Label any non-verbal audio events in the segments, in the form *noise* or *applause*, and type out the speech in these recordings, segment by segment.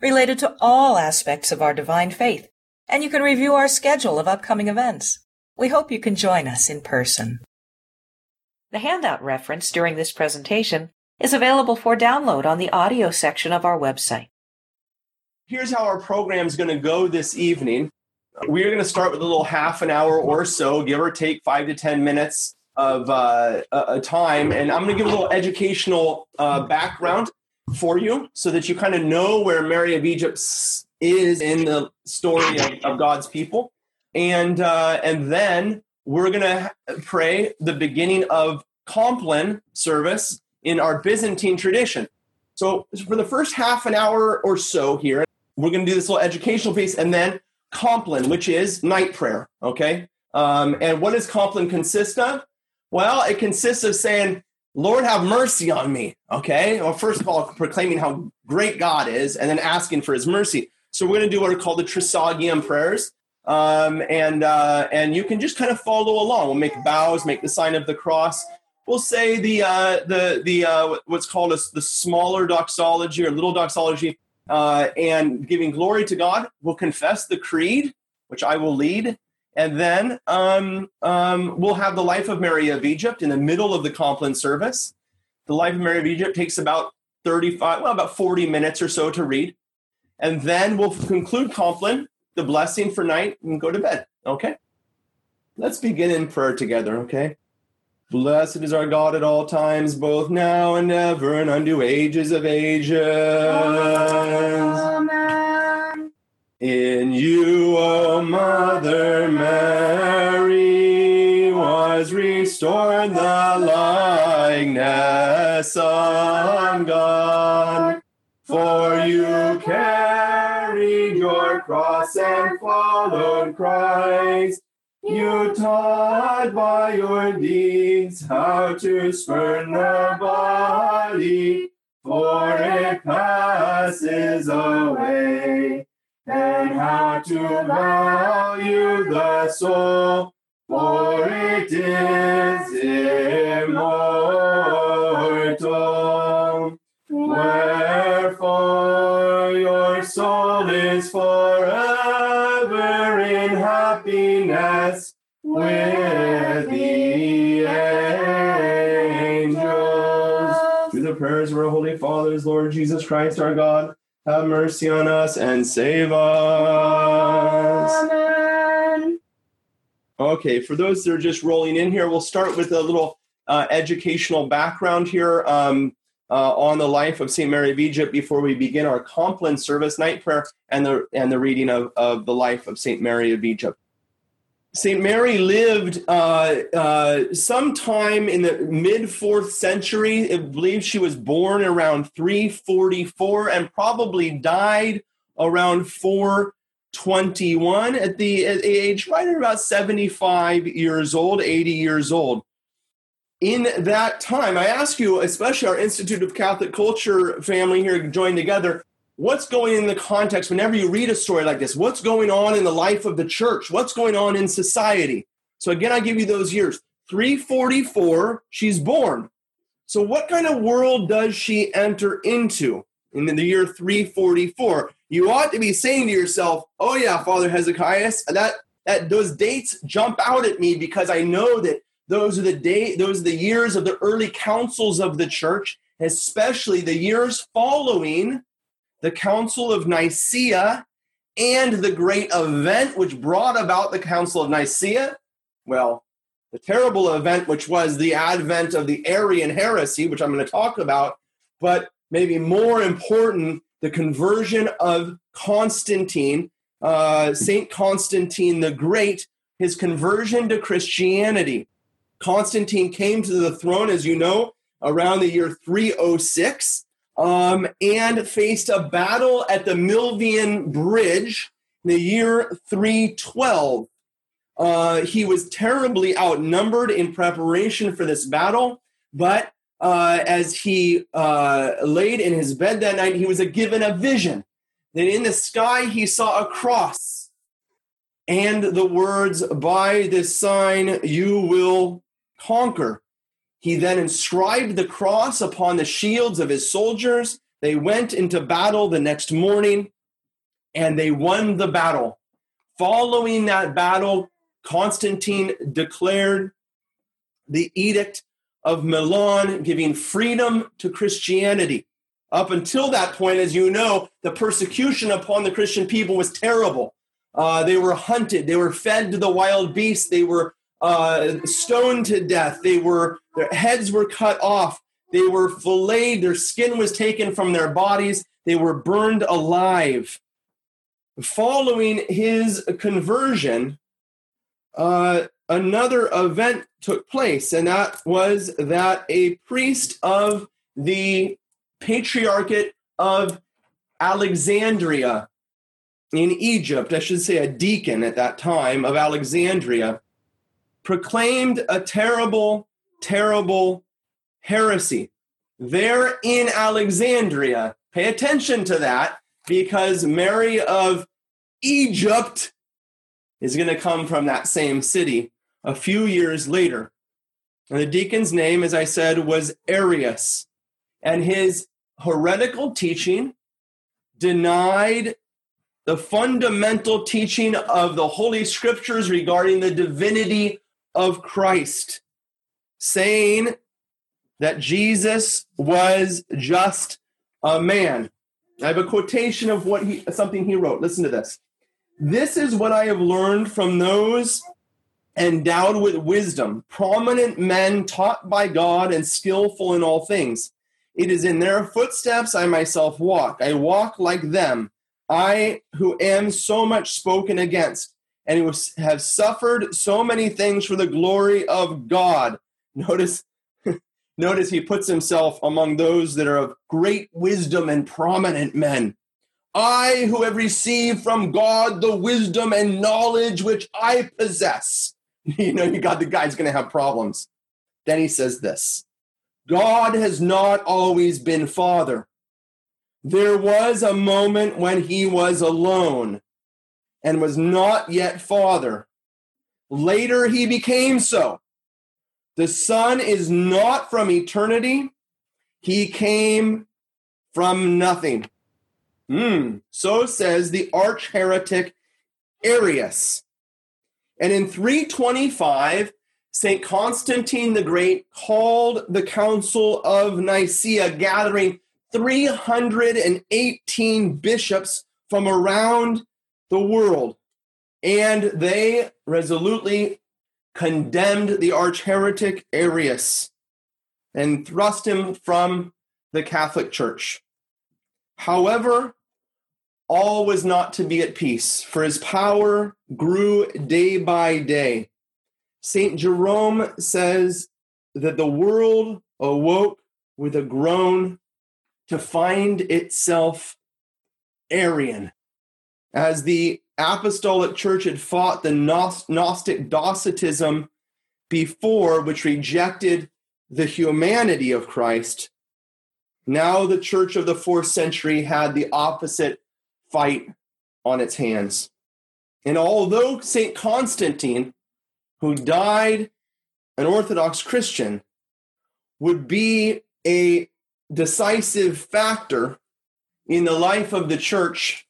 related to all aspects of our divine faith, and you can review our schedule of upcoming events. We hope you can join us in person. The handout reference during this presentation is available for download on the audio section of our website. Here's how our program is going to go this evening. We're going to start with a little half an hour or so, give or take five to 10 minutes of uh, a time. And I'm going to give a little educational uh, background for you so that you kind of know where Mary of Egypt is in the story of, of God's people. And, uh, and then we're going to pray the beginning of Compline service in our Byzantine tradition. So for the first half an hour or so here, we're going to do this little educational piece and then Compline, which is night prayer. Okay. Um, and what does Compline consist of? Well, it consists of saying, Lord, have mercy on me. Okay. Well, first of all, proclaiming how great God is and then asking for his mercy. So we're going to do what are called the Trisagion prayers. Um, and, uh, and you can just kind of follow along. We'll make bows, make the sign of the cross. We'll say the, uh, the, the, uh, what's called a, the smaller doxology or little doxology, uh, and giving glory to God. We'll confess the creed, which I will lead. And then um, um, we'll have the life of Mary of Egypt in the middle of the Compline service. The life of Mary of Egypt takes about 35, well, about 40 minutes or so to read. And then we'll conclude Compline, the blessing for night, and go to bed. Okay? Let's begin in prayer together, okay? Blessed is our God at all times, both now and ever, and unto ages of ages. Amen. In you, O Mother Mary, was restored the likeness of God. For you carried your cross and followed Christ. You taught by your deeds how to spurn the body, for it passes away and how to value the soul, for it is immortal. Wherefore your soul is forever in happiness with the angels. Through the prayers of our Holy Fathers, Lord Jesus Christ, our God have mercy on us and save us. Amen. Okay, for those that are just rolling in here, we'll start with a little uh, educational background here um, uh, on the life of St. Mary of Egypt before we begin our Compline service, night prayer, and the, and the reading of, of the life of St. Mary of Egypt. St. Mary lived uh, uh, sometime in the mid fourth century. I believe she was born around 344 and probably died around 421 at the, at the age right at about 75 years old, 80 years old. In that time, I ask you, especially our Institute of Catholic Culture family here joined together, what's going in the context whenever you read a story like this? What's going on in the life of the church? What's going on in society? So again i give you those years. 344 she's born. So what kind of world does she enter into in the year 344 you ought to be saying to yourself oh yeah father hezekiah that that those dates jump out at me because i know that those are the day those are the years of the early councils of the church especially the years following the Council of Nicaea and the great event which brought about the Council of Nicaea. Well, the terrible event which was the advent of the Arian heresy, which I'm going to talk about, but maybe more important, the conversion of Constantine, uh, Saint Constantine the Great, his conversion to Christianity. Constantine came to the throne, as you know, around the year 306 um, and faced a battle at the Milvian Bridge in the year 312. Uh, he was terribly outnumbered in preparation for this battle, but uh, as he uh, laid in his bed that night, he was given a vision that in the sky he saw a cross and the words, By this sign you will conquer. He then inscribed the cross upon the shields of his soldiers. They went into battle the next morning and they won the battle. Following that battle, Constantine declared the Edict of Milan, giving freedom to Christianity. Up until that point, as you know, the persecution upon the Christian people was terrible. Uh, they were hunted, they were fed to the wild beasts, they were uh, stoned to death, they were their heads were cut off, they were filleted, their skin was taken from their bodies, they were burned alive. Following his conversion, uh, another event took place, and that was that a priest of the Patriarchate of Alexandria in Egypt, I should say a deacon at that time of Alexandria, proclaimed a terrible, terrible heresy. There in Alexandria, pay attention to that because Mary of Egypt is going to come from that same city a few years later. And the deacon's name, as I said, was Arius. And his heretical teaching denied the fundamental teaching of the Holy Scriptures regarding the divinity of Christ, saying that Jesus was just a man. I have a quotation of what he something he wrote. Listen to this. This is what I have learned from those endowed with wisdom, prominent men taught by God and skillful in all things. It is in their footsteps I myself walk. I walk like them. I who am so much spoken against and who have suffered so many things for the glory of God. *laughs* Notice *laughs* notice he puts himself among those that are of great wisdom and prominent men. I who have received from God the wisdom and knowledge which I possess. *laughs* You know, you got the guy's going to have problems. Then he says this God has not always been Father. There was a moment when he was alone and was not yet Father. Later he became so. The Son is not from eternity, he came from nothing. Mm, so says the arch heretic Arius. And in 325, St. Constantine the Great called the Council of Nicaea, gathering 318 bishops from around the world. And they resolutely condemned the arch heretic Arius and thrust him from the Catholic Church. However, all was not to be at peace, for his power grew day by day. St. Jerome says that the world awoke with a groan to find itself Arian. As the apostolic church had fought the Gnostic Docetism before, which rejected the humanity of Christ, now the church of the fourth century had the opposite fight on its hands. And although St. Constantine, who died an Orthodox Christian, would be a decisive factor in the life of the church,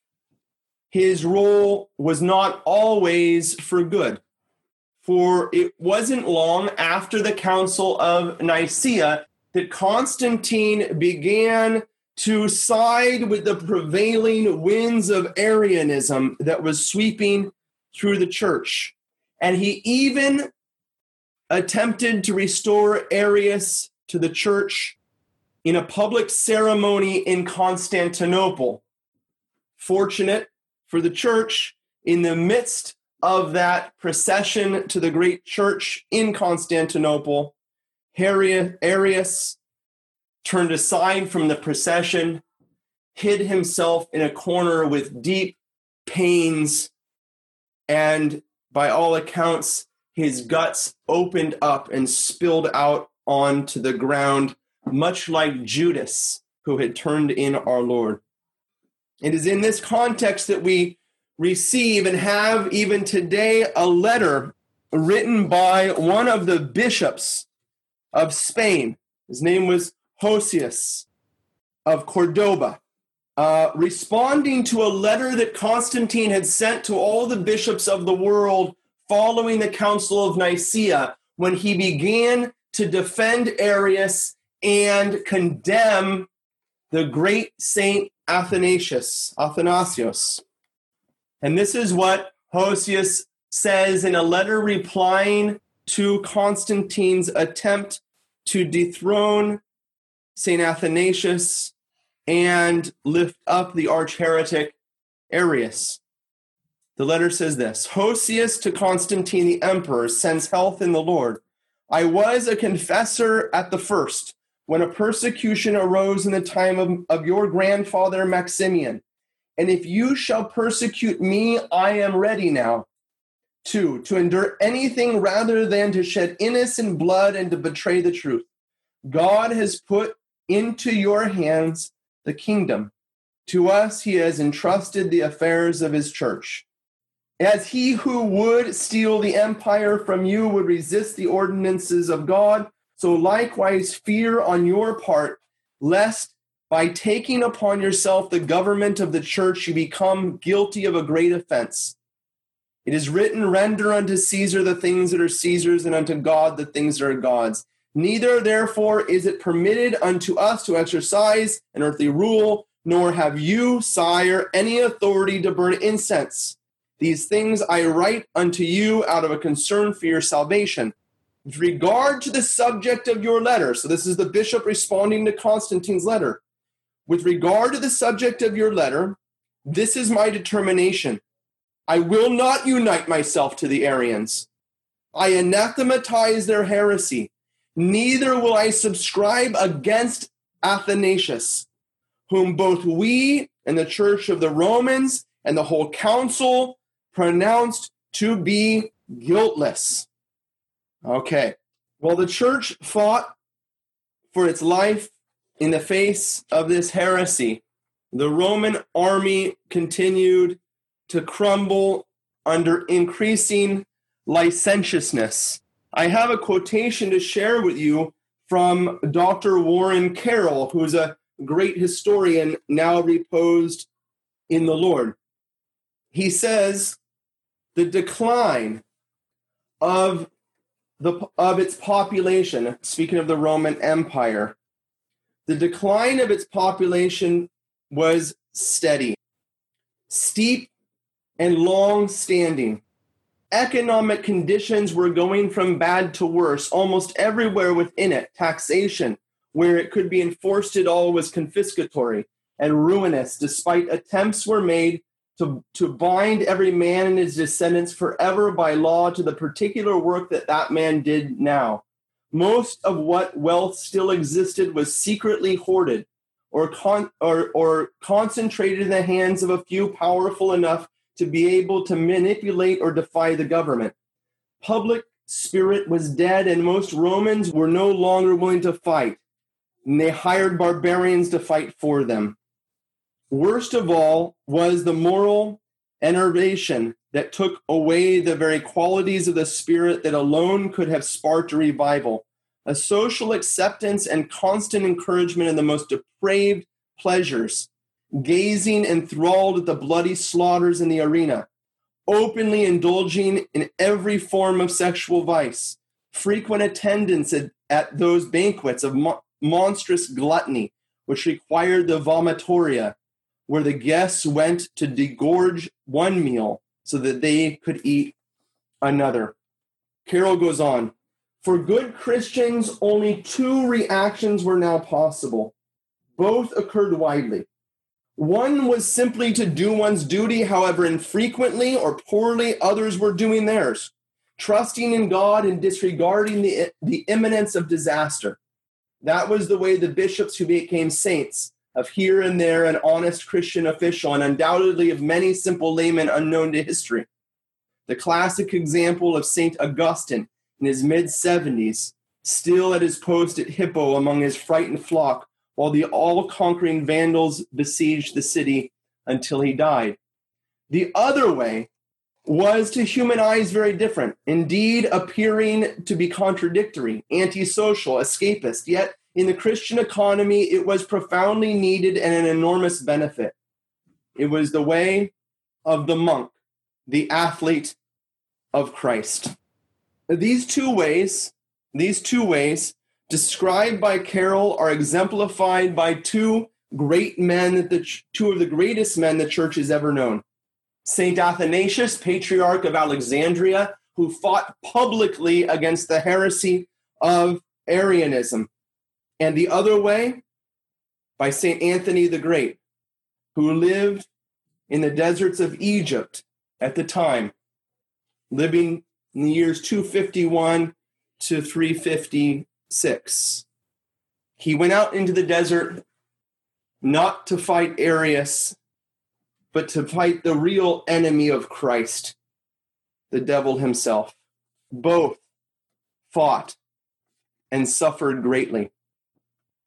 his role was not always for good. For it wasn't long after the Council of Nicaea that Constantine began to side with the prevailing winds of Arianism that was sweeping through the church. And he even attempted to restore Arius to the church in a public ceremony in Constantinople. Fortunate for the church, in the midst of that procession to the great church in Constantinople, Arius turned aside from the procession, hid himself in a corner with deep pains, and by all accounts, his guts opened up and spilled out onto the ground, much like Judas, who had turned in our Lord. It is in this context that we receive and have even today a letter written by one of the bishops of Spain. His name was Hosius of Cordoba, uh, responding to a letter that Constantine had sent to all the bishops of the world following the Council of Nicaea when he began to defend Arius and condemn the great Saint Athanasius, Athanasius. And this is what Hosius says in a letter replying to Constantine's attempt to dethrone St. Athanasius and lift up the arch heretic Arius. The letter says this Hosius to Constantine the emperor sends health in the Lord. I was a confessor at the first, when a persecution arose in the time of, of your grandfather Maximian. And if you shall persecute me, I am ready now. Two, to endure anything rather than to shed innocent blood and to betray the truth. God has put into your hands the kingdom. To us, he has entrusted the affairs of his church. As he who would steal the empire from you would resist the ordinances of God, so likewise fear on your part, lest by taking upon yourself the government of the church you become guilty of a great offense. It is written, Render unto Caesar the things that are Caesar's, and unto God the things that are God's. Neither, therefore, is it permitted unto us to exercise an earthly rule, nor have you, sire, any authority to burn incense. These things I write unto you out of a concern for your salvation. With regard to the subject of your letter, so this is the bishop responding to Constantine's letter. With regard to the subject of your letter, this is my determination. I will not unite myself to the Arians. I anathematize their heresy. Neither will I subscribe against Athanasius, whom both we and the church of the Romans and the whole council pronounced to be guiltless. Okay. Well, the church fought for its life in the face of this heresy. The Roman army continued to crumble under increasing licentiousness. I have a quotation to share with you from Dr. Warren Carroll, who's a great historian now reposed in the Lord. He says, The decline of the, of its population, speaking of the Roman Empire, the decline of its population was steady, steep, and long standing. Economic conditions were going from bad to worse almost everywhere within it. Taxation, where it could be enforced at all, was confiscatory and ruinous, despite attempts were made to, to bind every man and his descendants forever by law to the particular work that that man did now. Most of what wealth still existed was secretly hoarded or, con- or, or concentrated in the hands of a few powerful enough to be able to manipulate or defy the government. Public spirit was dead, and most Romans were no longer willing to fight, and they hired barbarians to fight for them. Worst of all was the moral enervation that took away the very qualities of the spirit that alone could have sparked a revival. A social acceptance and constant encouragement in the most depraved pleasures, gazing enthralled at the bloody slaughters in the arena, openly indulging in every form of sexual vice, frequent attendance at, at those banquets of mo- monstrous gluttony, which required the vomitoria, where the guests went to degorge one meal so that they could eat another. Carroll goes on For good Christians, only two reactions were now possible. Both occurred widely. One was simply to do one's duty, however infrequently or poorly others were doing theirs, trusting in God and disregarding the, the imminence of disaster. That was the way the bishops who became saints of here and there an honest Christian official, and undoubtedly of many simple laymen unknown to history. The classic example of St. Augustine in his mid 70s, still at his post at Hippo among his frightened flock, while the all conquering Vandals besieged the city until he died. The other way was to human eyes very different, indeed appearing to be contradictory, antisocial, escapist, yet in the Christian economy, it was profoundly needed and an enormous benefit. It was the way of the monk, the athlete of Christ. These two ways, these two ways described by Carroll are exemplified by two great men that the two of the greatest men the church has ever known. St. Athanasius, Patriarch of Alexandria, who fought publicly against the heresy of Arianism. And the other way, by St. Anthony the Great, who lived in the deserts of Egypt at the time, living in the years 251 to 356. He went out into the desert not to fight Arius, but to fight the real enemy of Christ, the devil himself. Both fought and suffered greatly.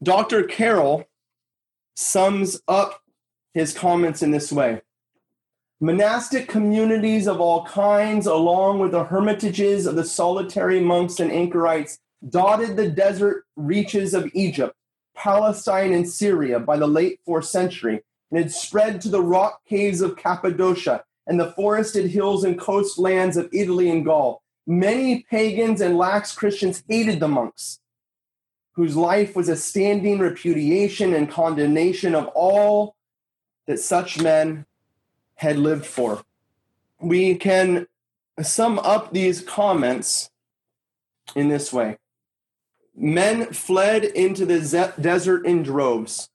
Dr. Carroll sums up his comments in this way Monastic communities of all kinds, along with the hermitages of the solitary monks and anchorites, dotted the desert reaches of Egypt, Palestine, and Syria by the late fourth century and had spread to the rock caves of Cappadocia and the forested hills and coastlands of Italy and Gaul. Many pagans and lax Christians hated the monks, whose life was a standing repudiation and condemnation of all that such men had lived for. We can sum up these comments in this way Men fled into the desert in droves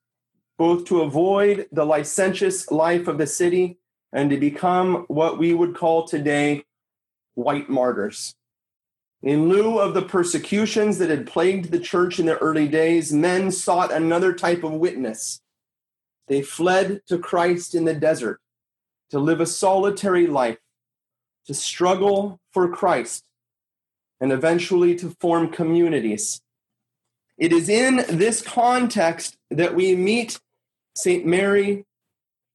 both to avoid the licentious life of the city and to become what we would call today white martyrs. In lieu of the persecutions that had plagued the church in the early days, men sought another type of witness. They fled to Christ in the desert to live a solitary life, to struggle for Christ, and eventually to form communities. It is in this context that we meet St. Mary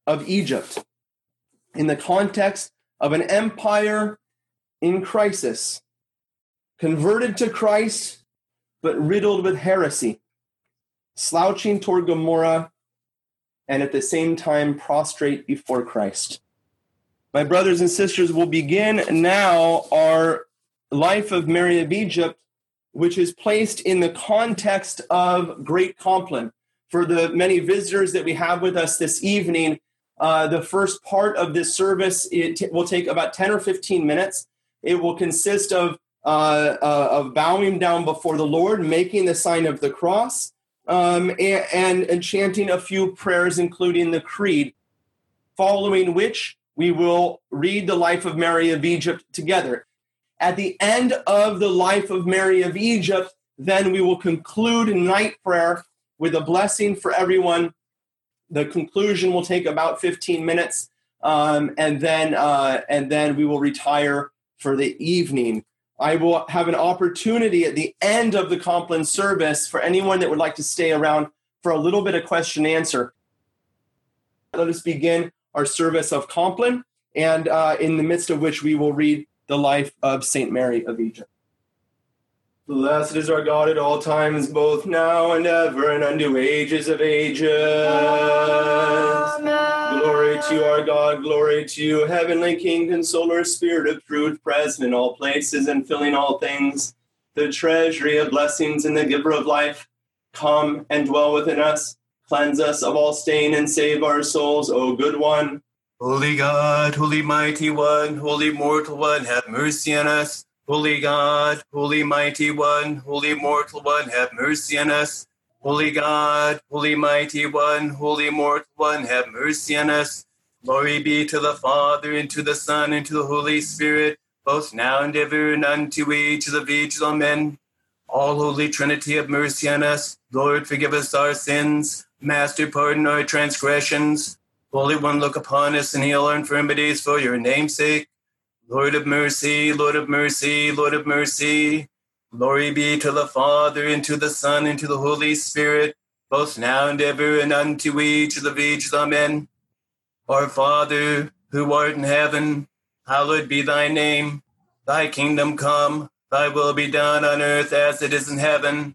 of Egypt in the context of an empire in crisis, converted to Christ, but riddled with heresy, slouching toward Gomorrah, and at the same time prostrate before Christ. My brothers and sisters, will begin now our life of Mary of Egypt, which is placed in the context of Great Compline for the many visitors that we have with us this evening. Uh, the first part of this service it t- will take about 10 or 15 minutes. It will consist of uh, uh, of bowing down before the Lord, making the sign of the cross, um, and, and, and chanting a few prayers, including the Creed. Following which we will read the life of Mary of Egypt together. At the end of the life of Mary of Egypt, then we will conclude night prayer with a blessing for everyone. The conclusion will take about 15 minutes, um, and then uh, and then we will retire for the evening. I will have an opportunity at the end of the Compline service for anyone that would like to stay around for a little bit of question answer. Let us begin our service of Compline, and uh, in the midst of which we will read the life of Saint Mary of Egypt. Blessed is our God at all times, both now and ever, and unto ages of ages. Amen. Glory to you, our God. Glory to you, heavenly King, consoler, spirit of truth, present in all places and filling all things, the treasury of blessings and the giver of life. Come and dwell within us. Cleanse us of all stain and save our souls, O good one. Holy God, holy mighty one, holy mortal one, have mercy on us. Holy God, Holy Mighty One, Holy Mortal One, have mercy on us. Holy God, Holy Mighty One, Holy Mortal One, have mercy on us. Glory be to the Father, and to the Son, and to the Holy Spirit, both now and ever, and unto ages of ages. Amen. All Holy Trinity, have mercy on us. Lord, forgive us our sins Master, pardon our transgressions. Holy One, look upon us and heal our infirmities for your name's sake. Lord of mercy, Lord of mercy, Lord of mercy. Glory be to the Father, and to the Son, and to the Holy Spirit, both now and ever, and unto each of the ages. Amen. Our Father, who art in heaven, hallowed be thy name. Thy kingdom come, thy will be done on earth as it is in heaven.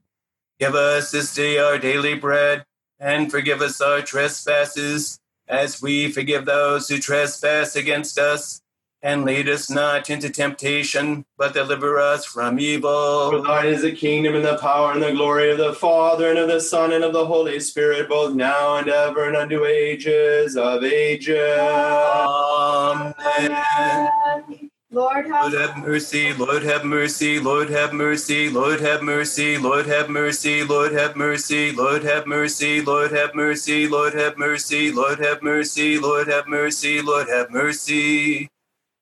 Give us this day our daily bread, and forgive us our trespasses, as we forgive those who trespass against us and lead us not into temptation, but deliver us from evil. For thine is the kingdom and the power and the glory of the Father and of the Son and of the Holy Spirit, both now and ever and unto ages of ages. Amen. Lord, have, Lord have mercy, Lord have mercy, Lord have mercy, Lord have mercy, Lord have mercy, Lord have mercy, Lord have mercy, Lord have mercy, Lord have mercy, Lord have mercy, Lord have mercy, Lord have mercy.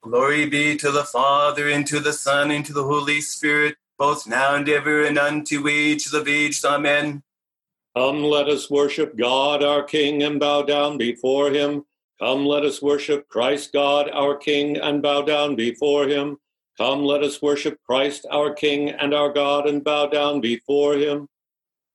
Glory be to the Father, and to the Son, and to the Holy Spirit, both now and ever, and unto age of ages. Amen. Come, let us worship God our King and bow down before him. Come, let us worship Christ God our King and bow down before him. Come, let us worship Christ our King and our God and bow down before him.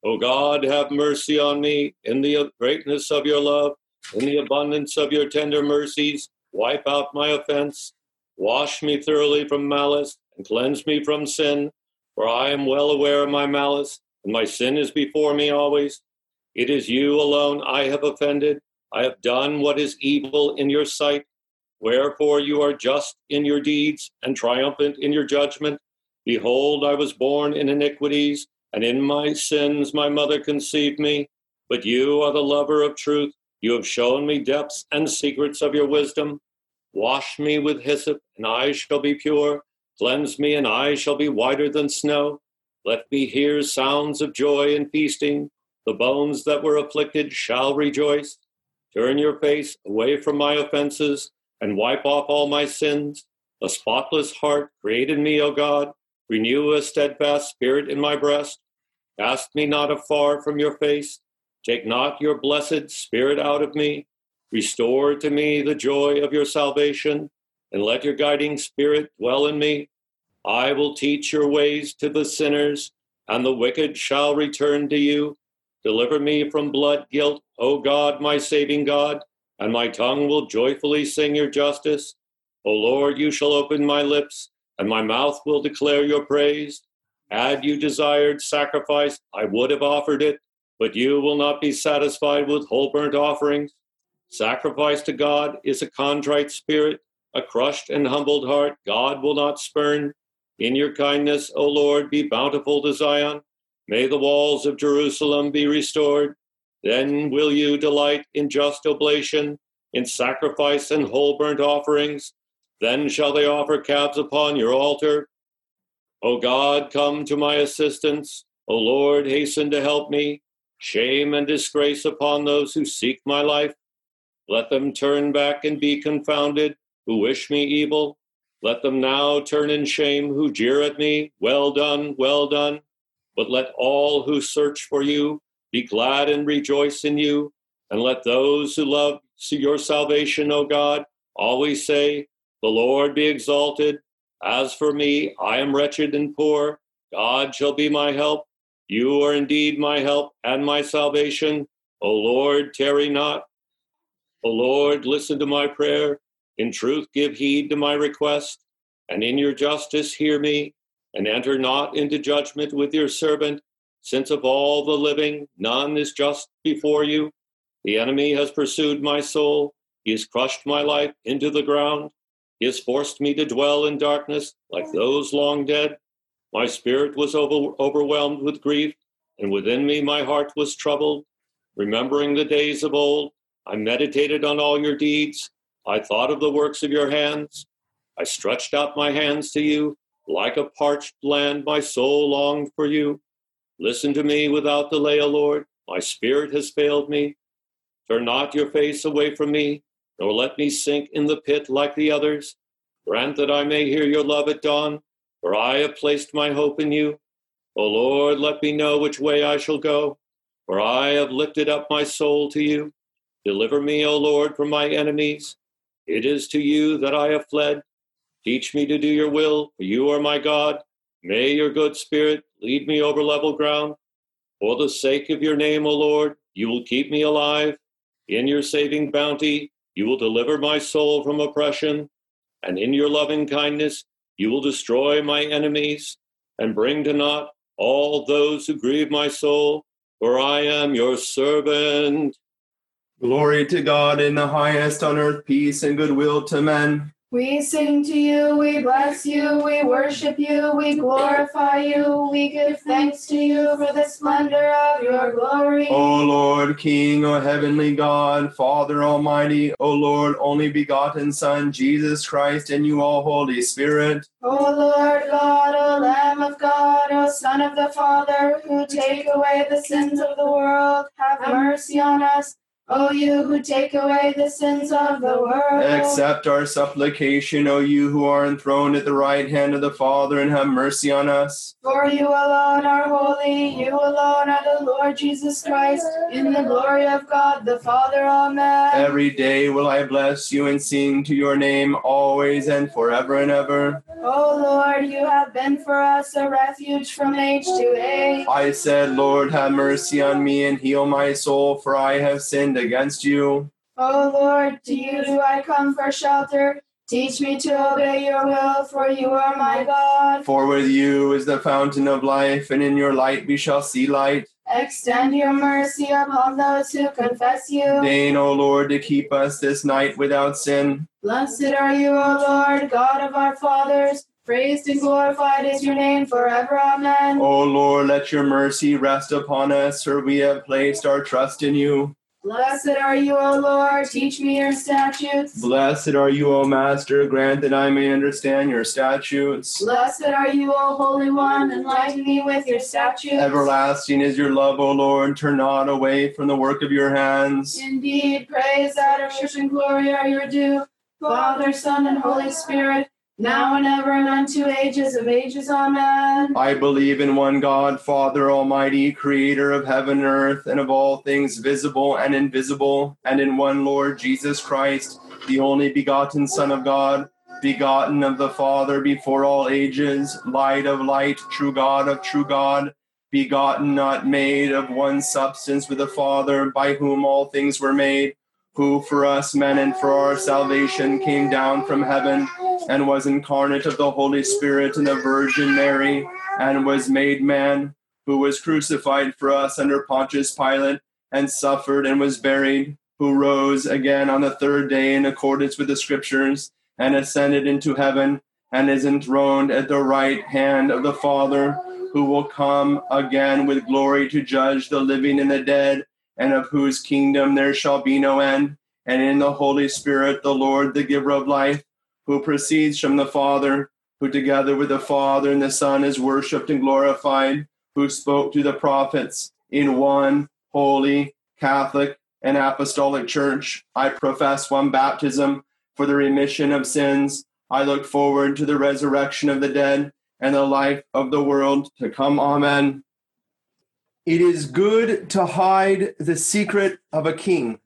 O God, have mercy on me in the greatness of your love, in the abundance of your tender mercies. Wipe out my offense. Wash me thoroughly from malice and cleanse me from sin, for I am well aware of my malice, and my sin is before me always. It is you alone I have offended. I have done what is evil in your sight. Wherefore you are just in your deeds and triumphant in your judgment. Behold, I was born in iniquities, and in my sins my mother conceived me. But you are the lover of truth. You have shown me depths and secrets of your wisdom. Wash me with hyssop, and I shall be pure. Cleanse me, and I shall be whiter than snow. Let me hear sounds of joy and feasting. The bones that were afflicted shall rejoice. Turn your face away from my offenses and wipe off all my sins. A spotless heart create in me, O God. Renew a steadfast spirit in my breast. Cast me not afar from your face. Take not your blessed spirit out of me. Restore to me the joy of your salvation, and let your guiding spirit dwell in me. I will teach your ways to the sinners, and the wicked shall return to you. Deliver me from blood guilt, O God, my saving God, and my tongue will joyfully sing your justice. O Lord, you shall open my lips, and my mouth will declare your praise. Had you desired sacrifice, I would have offered it, but you will not be satisfied with whole burnt offerings. Sacrifice to God is a contrite spirit, a crushed and humbled heart God will not spurn. In your kindness, O Lord, be bountiful to Zion. May the walls of Jerusalem be restored. Then will you delight in just oblation, in sacrifice and whole burnt offerings. Then shall they offer calves upon your altar. O God, come to my assistance. O Lord, hasten to help me. Shame and disgrace upon those who seek my life. Let them turn back and be confounded, who wish me evil. Let them now turn in shame, who jeer at me. Well done, well done. But let all who search for you be glad and rejoice in you. And let those who love your salvation, O God, always say, The Lord be exalted. As for me, I am wretched and poor. God shall be my help. You are indeed my help and my salvation. O Lord, tarry not. O Lord, listen to my prayer. In truth, give heed to my request. And in your justice, hear me. And enter not into judgment with your servant, since of all the living, none is just before you. The enemy has pursued my soul. He has crushed my life into the ground. He has forced me to dwell in darkness like those long dead. My spirit was over, overwhelmed with grief, and within me my heart was troubled. Remembering the days of old, I meditated on all your deeds. I thought of the works of your hands. I stretched out my hands to you. Like a parched land, my soul longed for you. Listen to me without delay, O Lord. My spirit has failed me. Turn not your face away from me, nor let me sink in the pit like the others. Grant that I may hear your love at dawn, for I have placed my hope in you. O Lord, let me know which way I shall go. for I have lifted up my soul to you. Deliver me, O Lord, from my enemies. It is to you that I have fled. Teach me to do your will, for you are my God. May your good spirit lead me over level ground. For the sake of your name, O Lord, you will keep me alive. In your saving bounty, you will deliver my soul from oppression. And in your loving kindness, you will destroy my enemies and bring to naught all those who grieve my soul, for I am your servant. Glory to God in the highest on earth, peace and goodwill to men. We sing to you, we bless you, we worship you, we glorify you, we give thanks to you for the splendor of your glory. O Lord, King, O heavenly God, Father Almighty, O Lord, only begotten Son, Jesus Christ, and you, all Holy Spirit. O Lord God, O Lamb of God, O Son of the Father, who take away the sins of the world, have mercy on us. O you who take away the sins of the world. Accept our supplication, O you who are enthroned at the right hand of the Father, and have mercy on us. For you alone are holy, you alone are the Lord Jesus Christ, in the glory of God the Father. Amen. Every day will I bless you and sing to your name always and forever and ever. O Lord, you have been for us a refuge from age to age. I said, Lord, have mercy on me and heal my soul, for I have sinned against you. O Lord, to you do I come for shelter. Teach me to obey your will, for you are my God. For with you is the fountain of life, and in your light we shall see light. Extend your mercy upon those who confess you. Deign, O Lord, to keep us this night without sin. Blessed are you, O Lord, God of our fathers. Praised and glorified is your name forever. Amen. O Lord, let your mercy rest upon us, for we have placed our trust in you. Blessed are you, O Lord. Teach me your statutes. Blessed are you, O Master. Grant that I may understand your statutes. Blessed are you, O Holy One. Enlighten me with your statutes. Everlasting is your love, O Lord. Turn not away from the work of your hands. Indeed, praise, adoration, and glory are your due. Father, Son, and Holy Spirit, now and ever and unto ages of ages. Amen. I believe in one God, Father Almighty, creator of heaven and earth, and of all things visible and invisible, and in one Lord Jesus Christ, the only begotten Son of God, begotten of the Father before all ages, light of light, true God of true God, begotten, not made, of one substance with the Father, by whom all things were made, who for us men and for our salvation came down from heaven and was incarnate of the Holy Spirit and the Virgin Mary, and was made man, who was crucified for us under Pontius Pilate, and suffered and was buried, who rose again on the third day in accordance with the Scriptures, and ascended into heaven, and is enthroned at the right hand of the Father, who will come again with glory to judge the living and the dead, and of whose kingdom there shall be no end, and in the Holy Spirit, the Lord, the giver of life who proceeds from the Father, who together with the Father and the Son is worshiped and glorified, who spoke to the prophets in one holy, Catholic, and apostolic church. I profess one baptism for the remission of sins. I look forward to the resurrection of the dead and the life of the world to come. Amen. It is good to hide the secret of a king,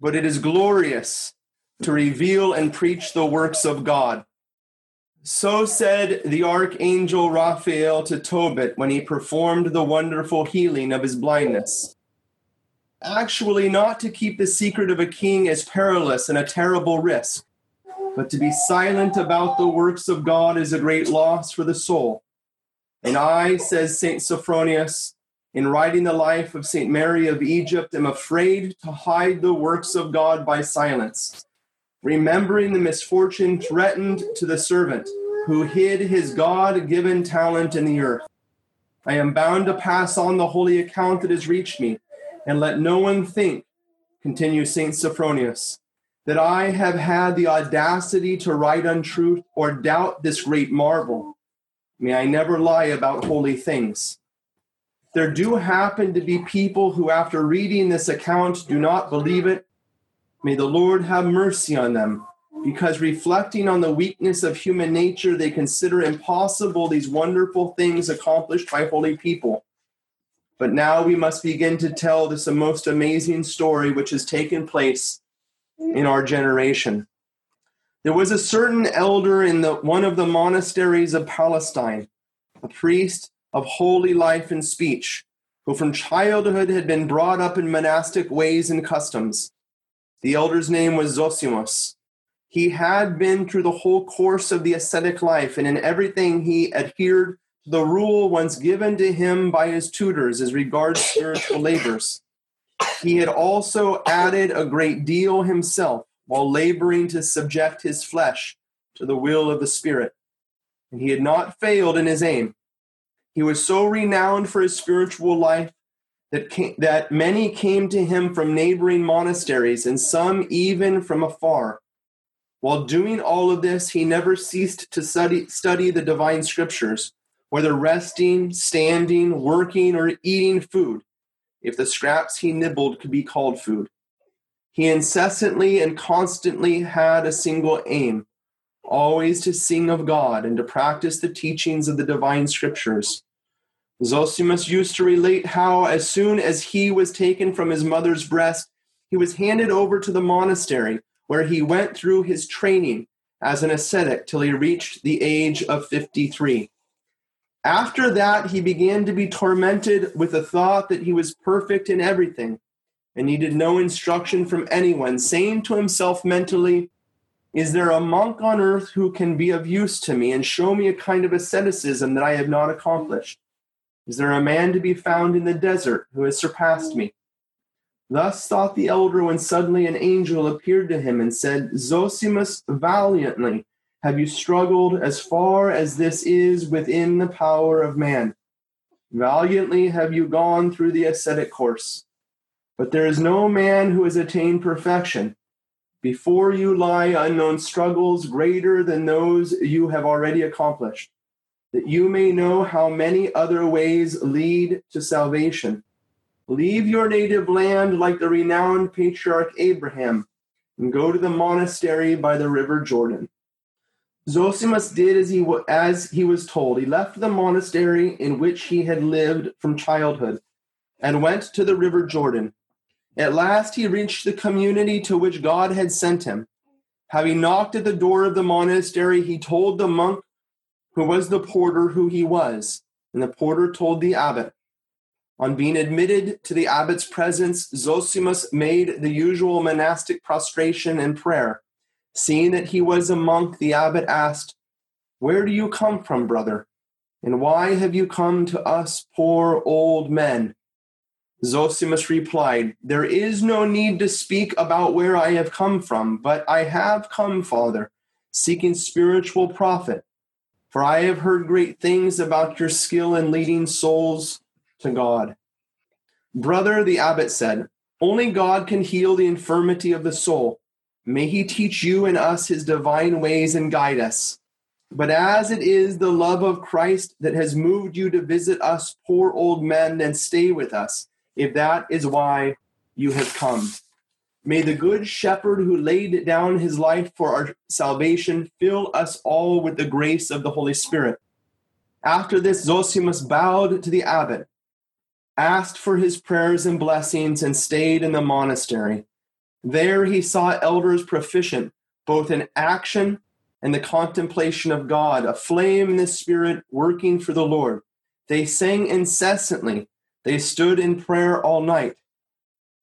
but it is glorious to reveal and preach the works of God. So said the archangel Raphael to Tobit when he performed the wonderful healing of his blindness. Actually, not to keep the secret of a king is perilous and a terrible risk, but to be silent about the works of God is a great loss for the soul. And I, says St. Sophronius, in writing the life of St. Mary of Egypt, am afraid to hide the works of God by silence remembering the misfortune threatened to the servant who hid his God given talent in the earth. I am bound to pass on the holy account that has reached me, and let no one think, continues St. Sophronius, that I have had the audacity to write untruth or doubt this great marvel. May I never lie about holy things. There do happen to be people who, after reading this account, do not believe it May the Lord have mercy on them, because reflecting on the weakness of human nature, they consider impossible these wonderful things accomplished by holy people. But now we must begin to tell this most amazing story which has taken place in our generation. There was a certain elder in the, one of the monasteries of Palestine, a priest of holy life and speech, who from childhood had been brought up in monastic ways and customs. The elder's name was Zosimus. He had been through the whole course of the ascetic life, and in everything he adhered to the rule once given to him by his tutors as regards spiritual labors. He had also added a great deal himself while laboring to subject his flesh to the will of the Spirit. And he had not failed in his aim. He was so renowned for his spiritual life that, came, that many came to him from neighboring monasteries, and some even from afar. While doing all of this, he never ceased to study, study the divine scriptures, whether resting, standing, working, or eating food, if the scraps he nibbled could be called food. He incessantly and constantly had a single aim always to sing of God and to practice the teachings of the divine scriptures. Zosimus used to relate how, as soon as he was taken from his mother's breast, he was handed over to the monastery, where he went through his training as an ascetic till he reached the age of 53. After that, he began to be tormented with the thought that he was perfect in everything and needed no instruction from anyone, saying to himself mentally, is there a monk on earth who can be of use to me and show me a kind of asceticism that I have not accomplished? Is there a man to be found in the desert who has surpassed me? Thus thought the elder when suddenly an angel appeared to him and said, Zosimus, valiantly have you struggled as far as this is within the power of man. Valiantly have you gone through the ascetic course. But there is no man who has attained perfection before you lie unknown struggles greater than those you have already accomplished, that you may know how many other ways lead to salvation. Leave your native land like the renowned patriarch Abraham and go to the monastery by the river Jordan. Zosimus did as he, as he was told. He left the monastery in which he had lived from childhood and went to the river Jordan at last he reached the community to which God had sent him. Having knocked at the door of the monastery, he told the monk who was the porter who he was, and the porter told the abbot. On being admitted to the abbot's presence, Zosimus made the usual monastic prostration and prayer. Seeing that he was a monk, the abbot asked, Where do you come from, brother? And why have you come to us poor old men? Zosimus replied, There is no need to speak about where I have come from, but I have come, Father, seeking spiritual profit. For I have heard great things about your skill in leading souls to God. Brother, the abbot said, Only God can heal the infirmity of the soul. May he teach you and us his divine ways and guide us. But as it is the love of Christ that has moved you to visit us poor old men and stay with us, if that is why you have come. May the good shepherd who laid down his life for our salvation fill us all with the grace of the Holy Spirit. After this, Zosimus bowed to the abbot, asked for his prayers and blessings, and stayed in the monastery. There he saw elders proficient both in action and the contemplation of God, aflame in the Spirit, working for the Lord. They sang incessantly they stood in prayer all night.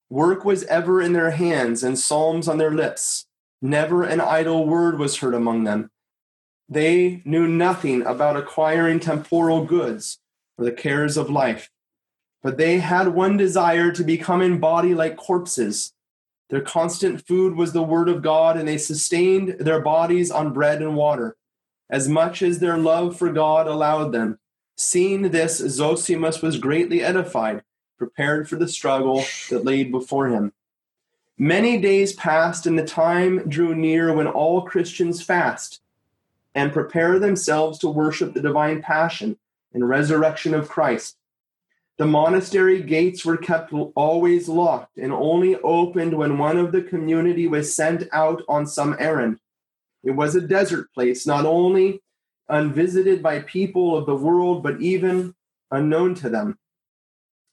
Work was ever in their hands and psalms on their lips. Never an idle word was heard among them. They knew nothing about acquiring temporal goods or the cares of life, but they had one desire to become in body like corpses. Their constant food was the word of God, and they sustained their bodies on bread and water, as much as their love for God allowed them. Seeing this, Zosimus was greatly edified, prepared for the struggle that laid before him. Many days passed, and the time drew near when all Christians fast and prepare themselves to worship the divine passion and resurrection of Christ. The monastery gates were kept always locked and only opened when one of the community was sent out on some errand. It was a desert place, not only unvisited by people of the world, but even unknown to them.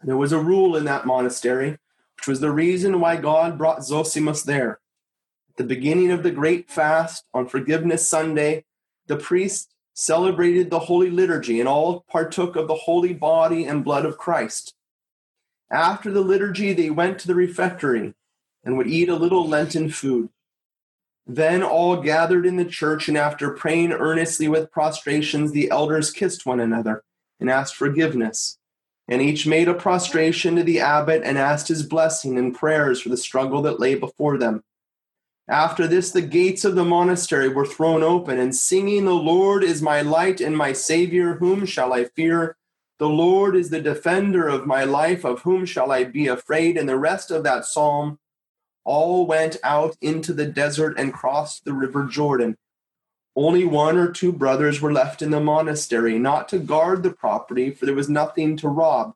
There was a rule in that monastery, which was the reason why God brought Zosimus there. At the beginning of the great fast on Forgiveness Sunday, the priest celebrated the Holy Liturgy and all partook of the holy body and blood of Christ. After the liturgy, they went to the refectory and would eat a little Lenten food. Then all gathered in the church, and after praying earnestly with prostrations, the elders kissed one another and asked forgiveness. And each made a prostration to the abbot and asked his blessing and prayers for the struggle that lay before them. After this, the gates of the monastery were thrown open, and singing, The Lord is my light and my Savior, whom shall I fear? The Lord is the defender of my life, of whom shall I be afraid? And the rest of that psalm all went out into the desert and crossed the river Jordan. Only one or two brothers were left in the monastery, not to guard the property, for there was nothing to rob,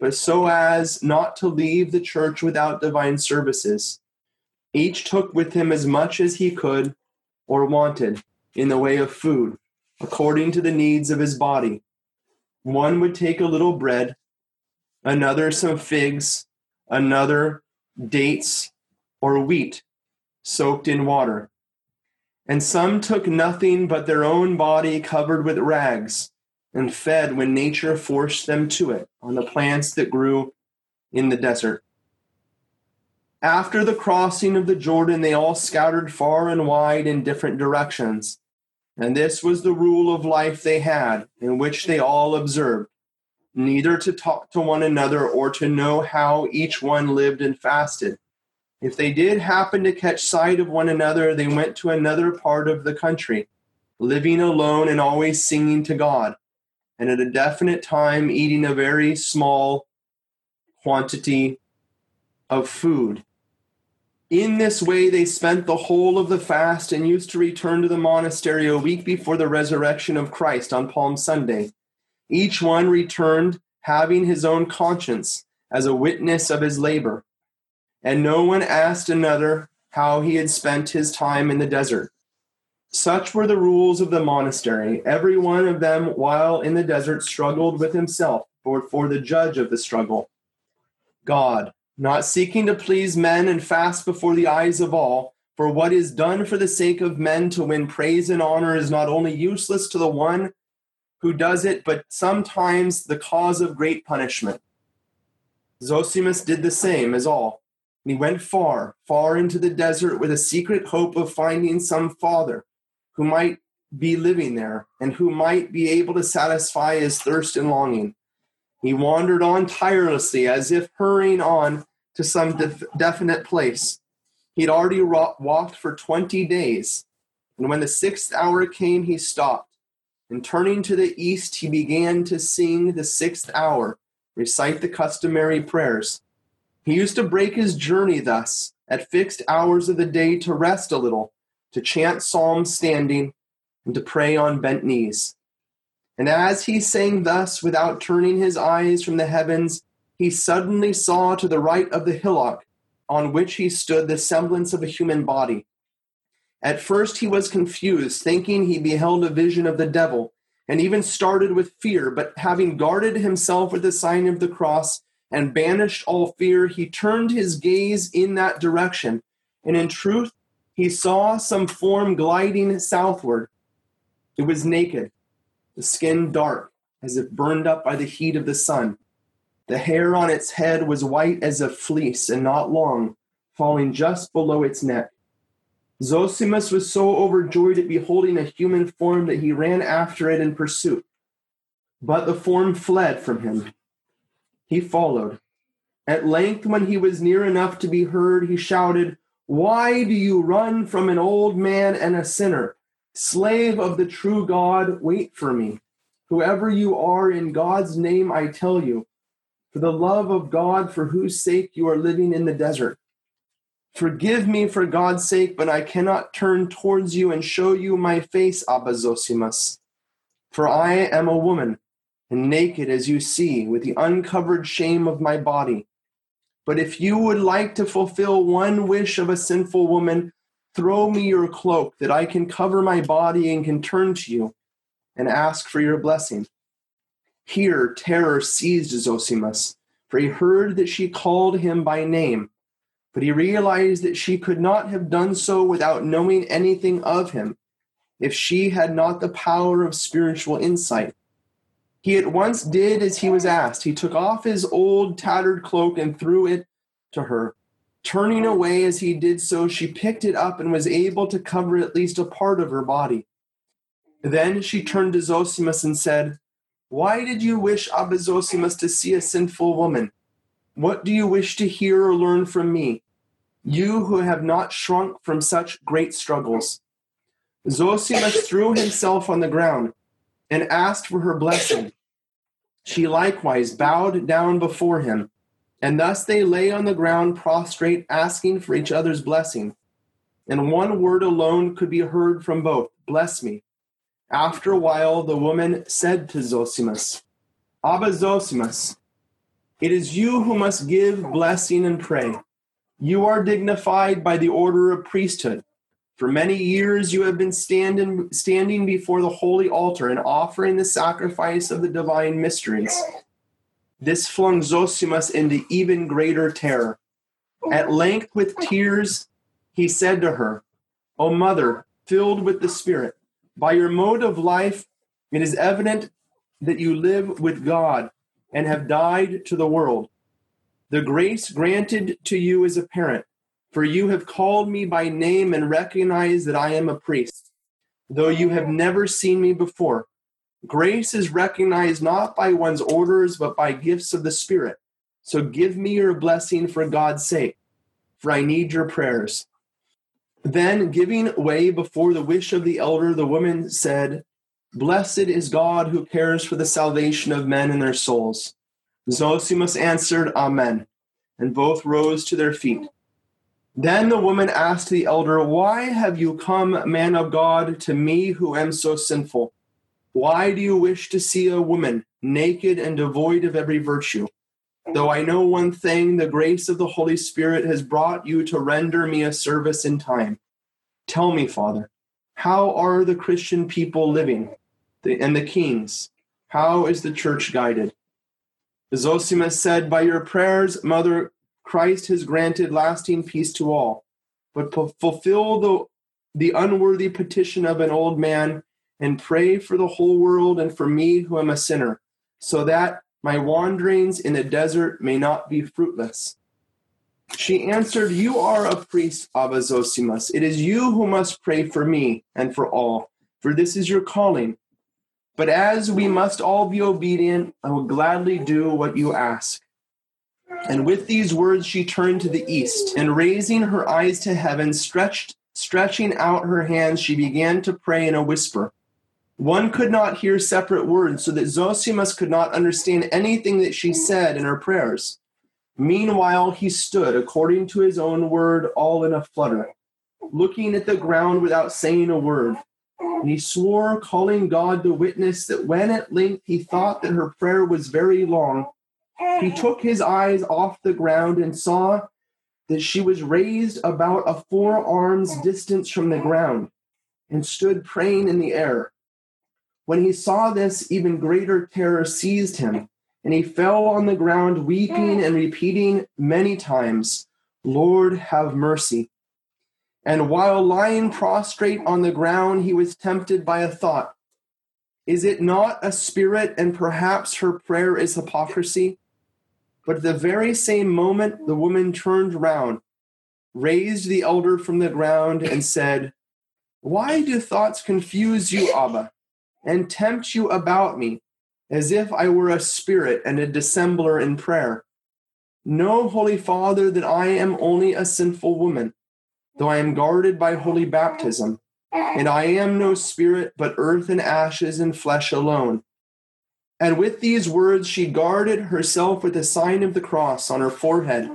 but so as not to leave the church without divine services. Each took with him as much as he could or wanted in the way of food, according to the needs of his body. One would take a little bread, another some figs, another dates or wheat soaked in water. And some took nothing but their own body covered with rags and fed when nature forced them to it on the plants that grew in the desert. After the crossing of the Jordan, they all scattered far and wide in different directions and this was the rule of life they had, in which they all observed neither to talk to one another or to know how each one lived and fasted. If they did happen to catch sight of one another, they went to another part of the country, living alone and always singing to God, and at a definite time eating a very small quantity of food in this way, they spent the whole of the fast and used to return to the monastery a week before the resurrection of Christ on Palm Sunday. Each one returned having his own conscience as a witness of his labor, and no one asked another how he had spent his time in the desert. Such were the rules of the monastery. Every one of them, while in the desert, struggled with himself for, for the judge of the struggle God not seeking to please men and fast before the eyes of all. For what is done for the sake of men to win praise and honor is not only useless to the one who does it, but sometimes the cause of great punishment. Zosimus did the same as all. And he went far, far into the desert with a secret hope of finding some father who might be living there and who might be able to satisfy his thirst and longing. He wandered on tirelessly, as if hurrying on to some def- definite place. He'd already ro- walked for 20 days, and when the sixth hour came, he stopped. And turning to the east, he began to sing the sixth hour, recite the customary prayers. He used to break his journey thus, at fixed hours of the day, to rest a little, to chant psalms standing, and to pray on bent knees. And as he sang thus, without turning his eyes from the heavens, he suddenly saw to the right of the hillock on which he stood the semblance of a human body. At first he was confused, thinking he beheld a vision of the devil, and even started with fear. But having guarded himself with the sign of the cross and banished all fear, he turned his gaze in that direction. And in truth, he saw some form gliding southward. It was naked, the skin dark, as if burned up by the heat of the sun. The hair on its head was white as a fleece and not long, falling just below its neck. Zosimus was so overjoyed at beholding a human form that he ran after it in pursuit. But the form fled from him. He followed. At length, when he was near enough to be heard, he shouted, Why do you run from an old man and a sinner? Slave of the true God, wait for me. Whoever you are, in God's name I tell you, for the love of God for whose sake you are living in the desert. Forgive me for God's sake, but I cannot turn towards you and show you my face, Abba Zosimus. For I am a woman, and naked as you see, with the uncovered shame of my body. But if you would like to fulfill one wish of a sinful woman, Throw me your cloak that I can cover my body and can turn to you and ask for your blessing. Here, terror seized Zosimus, for he heard that she called him by name. But he realized that she could not have done so without knowing anything of him, if she had not the power of spiritual insight. He at once did as he was asked. He took off his old tattered cloak and threw it to her. Turning away as he did so, she picked it up and was able to cover at least a part of her body. Then she turned to Zosimus and said, Why did you wish Abba Zosimus to see a sinful woman? What do you wish to hear or learn from me? You who have not shrunk from such great struggles. Zosimus threw himself on the ground and asked for her blessing. She likewise bowed down before him, and thus they lay on the ground prostrate, asking for each other's blessing. And one word alone could be heard from both Bless me. After a while, the woman said to Zosimus, Abba Zosimus, it is you who must give blessing and pray. You are dignified by the order of priesthood. For many years you have been standing, standing before the holy altar and offering the sacrifice of the divine mysteries. This flung Zosimus into even greater terror. At length, with tears, he said to her, O mother, filled with the Spirit, by your mode of life, it is evident that you live with God and have died to the world. The grace granted to you is apparent, for you have called me by name and recognize that I am a priest, though you have never seen me before. Grace is recognized not by one's orders, but by gifts of the Spirit. So give me your blessing for God's sake, for I need your prayers. Then, giving way before the wish of the elder, the woman said, Blessed is God who cares for the salvation of men and their souls. Zosimus answered, Amen. And both rose to their feet. Then the woman asked the elder, Why have you come, man of God, to me who am so sinful? Why do you wish to see a woman naked and devoid of every virtue? Though I know one thing, the grace of the Holy Spirit has brought you to render me a service in time. Tell me, Father, how are the Christian people living, and the kings? How is the church guided? Zosimus said, By your prayers, Mother, Christ has granted lasting peace to all. But fulfill the, the unworthy petition of an old man and pray for the whole world and for me who am a sinner, so that my wanderings in the desert may not be fruitless. She answered, You are a priest, Abba Zosimus. It is you who must pray for me and for all, for this is your calling. But as we must all be obedient, I will gladly do what you ask. And with these words, she turned to the east, and raising her eyes to heaven, stretched, stretching out her hands, she began to pray in a whisper. One could not hear separate words, so that Zosimus could not understand anything that she said in her prayers. Meanwhile, he stood, according to his own word, all in a flutter, looking at the ground without saying a word. And he swore, calling God to witness, that when at length he thought that her prayer was very long, he took his eyes off the ground and saw that she was raised about a four arms distance from the ground and stood praying in the air. When he saw this, even greater terror seized him, and he fell on the ground, weeping and repeating many times, Lord, have mercy. And while lying prostrate on the ground, he was tempted by a thought Is it not a spirit, and perhaps her prayer is hypocrisy? But at the very same moment, the woman turned round, raised the elder from the ground, and said, Why do thoughts confuse you, Abba, and tempt you about me, as if I were a spirit and a dissembler in prayer? Know, Holy Father, that I am only a sinful woman though I am guarded by holy baptism, and I am no spirit, but earth and ashes and flesh alone. And with these words, she guarded herself with the sign of the cross on her forehead,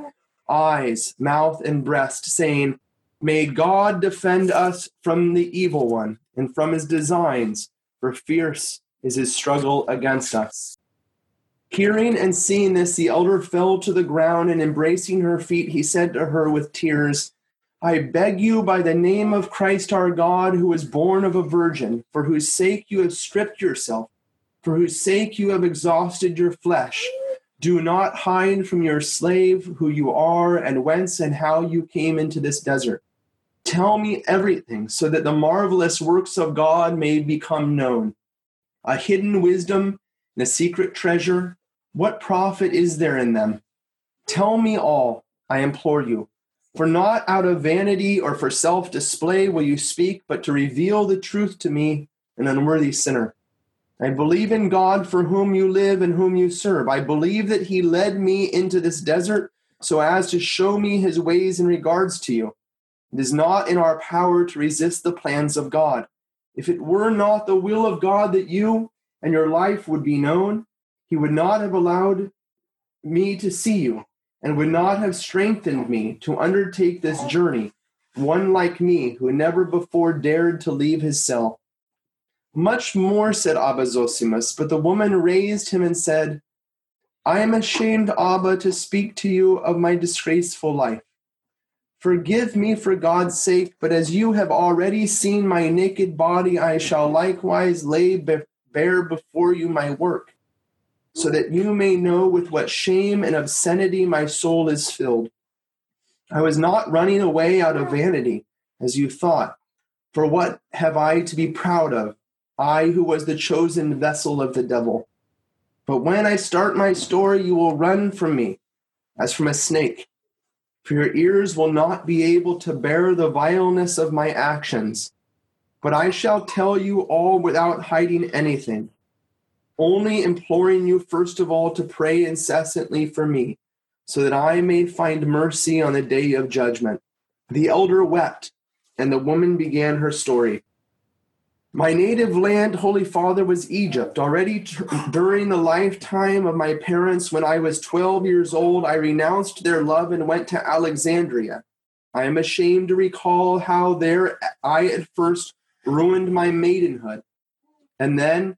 eyes, mouth, and breast, saying, May God defend us from the evil one and from his designs, for fierce is his struggle against us. Hearing and seeing this, the elder fell to the ground, and embracing her feet, he said to her with tears, I beg you by the name of Christ our God, who was born of a virgin, for whose sake you have stripped yourself, for whose sake you have exhausted your flesh, Do not hide from your slave who you are and whence and how you came into this desert. Tell me everything so that the marvelous works of God may become known. A hidden wisdom and a secret treasure, what profit is there in them? Tell me all, I implore you. For not out of vanity or for self display will you speak, but to reveal the truth to me, an unworthy sinner. I believe in God for whom you live and whom you serve. I believe that he led me into this desert so as to show me his ways in regards to you. It is not in our power to resist the plans of God. If it were not the will of God that you and your life would be known, he would not have allowed me to see you and would not have strengthened me to undertake this journey, one like me who never before dared to leave his cell. Much more said Abba Zosimus, but the woman raised him and said, I am ashamed, Abba, to speak to you of my disgraceful life. Forgive me for God's sake, but as you have already seen my naked body, I shall likewise lay bare before you my work so that you may know with what shame and obscenity my soul is filled. I was not running away out of vanity, as you thought. For what have I to be proud of, I who was the chosen vessel of the devil? But when I start my story, you will run from me as from a snake, for your ears will not be able to bear the vileness of my actions. But I shall tell you all without hiding anything only imploring you first of all to pray incessantly for me, so that I may find mercy on the day of judgment. The elder wept, and the woman began her story. My native land, Holy Father, was Egypt. Already t- *clears throat* during the lifetime of my parents, when I was 12 years old, I renounced their love and went to Alexandria. I am ashamed to recall how there I at first ruined my maidenhood. And then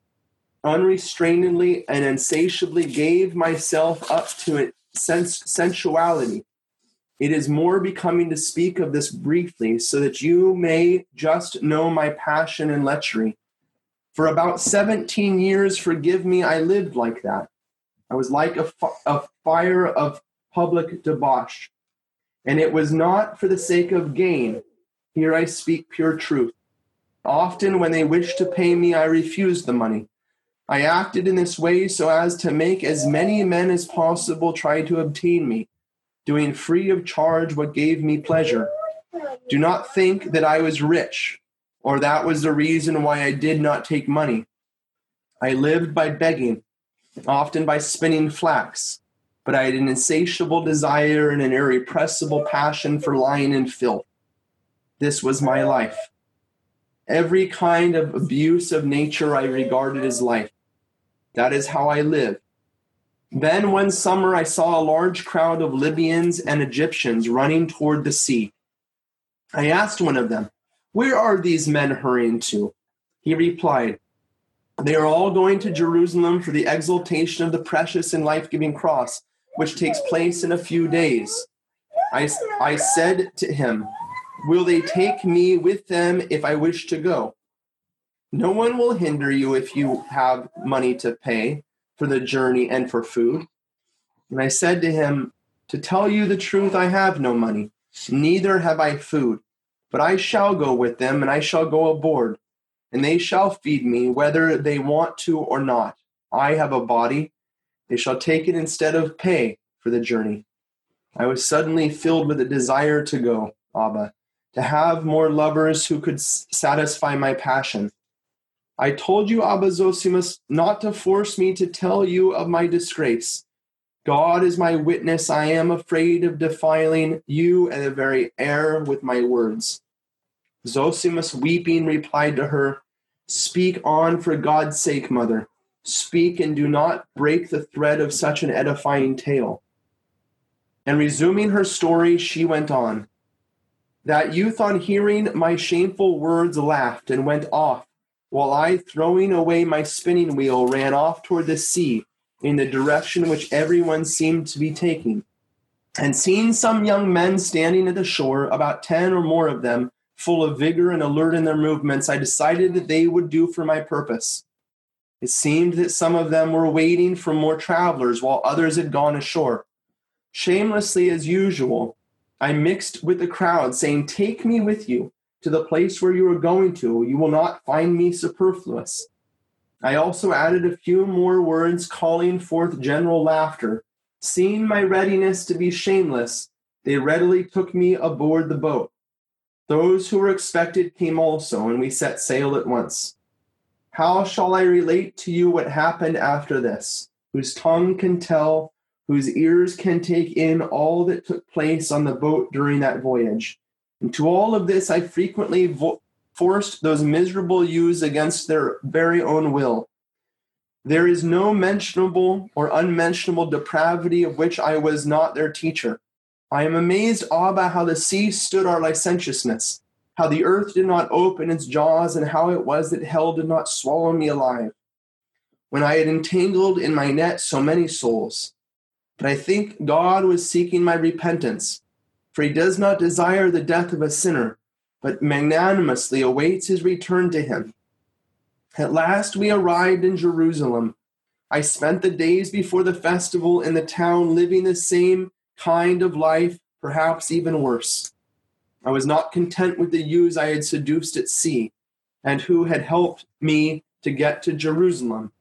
unrestrainedly and insatiably gave myself up to sens- sensuality. It is more becoming to speak of this briefly so that you may just know my passion and lechery. For about 17 years, forgive me, I lived like that. I was like a, a fire of public debauch. And it was not for the sake of gain. Here I speak pure truth. Often, when they wished to pay me, I refused the money. I acted in this way so as to make as many men as possible try to obtain me, doing free of charge what gave me pleasure. Do not think that I was rich, or that was the reason why I did not take money. I lived by begging, often by spinning flax, but I had an insatiable desire and an irrepressible passion for lying and filth. This was my life. Every kind of abuse of nature I regarded as life. That is how I live. Then one summer I saw a large crowd of Libyans and Egyptians running toward the sea. I asked one of them, Where are these men hurrying to? He replied, They are all going to Jerusalem for the exaltation of the precious and life giving cross, which takes place in a few days. I, I said to him, Will they take me with them if I wish to go? No one will hinder you if you have money to pay for the journey and for food. And I said to him, To tell you the truth, I have no money, neither have I food. But I shall go with them, and I shall go aboard, and they shall feed me, whether they want to or not. I have a body. They shall take it instead of pay for the journey. I was suddenly filled with a desire to go, Abba, to have more lovers who could satisfy my passion. I told you, Abba Zosimus, not to force me to tell you of my disgrace. God is my witness. I am afraid of defiling you and the very air with my words. Zosimus, weeping, replied to her, Speak on for God's sake, mother. Speak and do not break the thread of such an edifying tale. And resuming her story, she went on. That youth, on hearing my shameful words, laughed and went off, while I, throwing away my spinning wheel, ran off toward the sea in the direction which everyone seemed to be taking. And seeing some young men standing at the shore, about ten or more of them, full of vigor and alert in their movements, I decided that they would do for my purpose. It seemed that some of them were waiting for more travelers while others had gone ashore. Shamelessly as usual, I mixed with the crowd, saying, Take me with you to the place where you are going to. You will not find me superfluous. I also added a few more words, calling forth general laughter. Seeing my readiness to be shameless, they readily took me aboard the boat. Those who were expected came also, and we set sail at once. How shall I relate to you what happened after this? Whose tongue can tell, whose ears can take in all that took place on the boat during that voyage? And to all of this, I frequently vo- forced those miserable youths against their very own will. There is no mentionable or unmentionable depravity of which I was not their teacher. I am amazed, ah, Abba, how the sea stood our licentiousness how the earth did not open its jaws, and how it was that hell did not swallow me alive. When I had entangled in my net so many souls. But I think God was seeking my repentance, for he does not desire the death of a sinner, but magnanimously awaits his return to him. At last we arrived in Jerusalem. I spent the days before the festival in the town living the same kind of life, perhaps even worse. I was not content with the youths I had seduced at sea, and who had helped me to get to Jerusalem.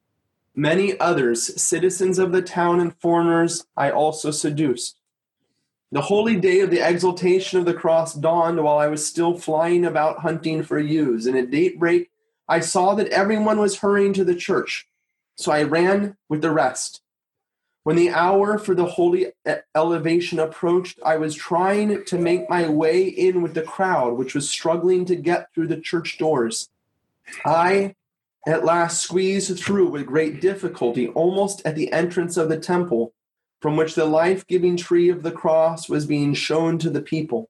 Many others, citizens of the town and foreigners, I also seduced. The holy day of the exaltation of the cross dawned while I was still flying about hunting for ewes, and at daybreak I saw that everyone was hurrying to the church. So I ran with the rest. When the hour for the holy elevation approached, I was trying to make my way in with the crowd, which was struggling to get through the church doors. I at last squeezed through with great difficulty, almost at the entrance of the temple, from which the life giving tree of the cross was being shown to the people.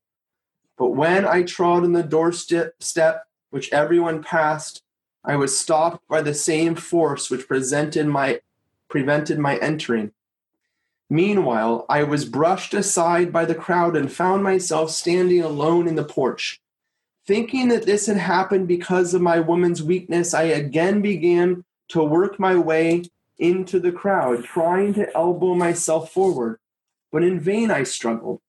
But when I trod on the doorstep which everyone passed, I was stopped by the same force which presented my, prevented my entering. Meanwhile, I was brushed aside by the crowd and found myself standing alone in the porch. Thinking that this had happened because of my woman's weakness, I again began to work my way into the crowd, trying to elbow myself forward. But in vain I struggled.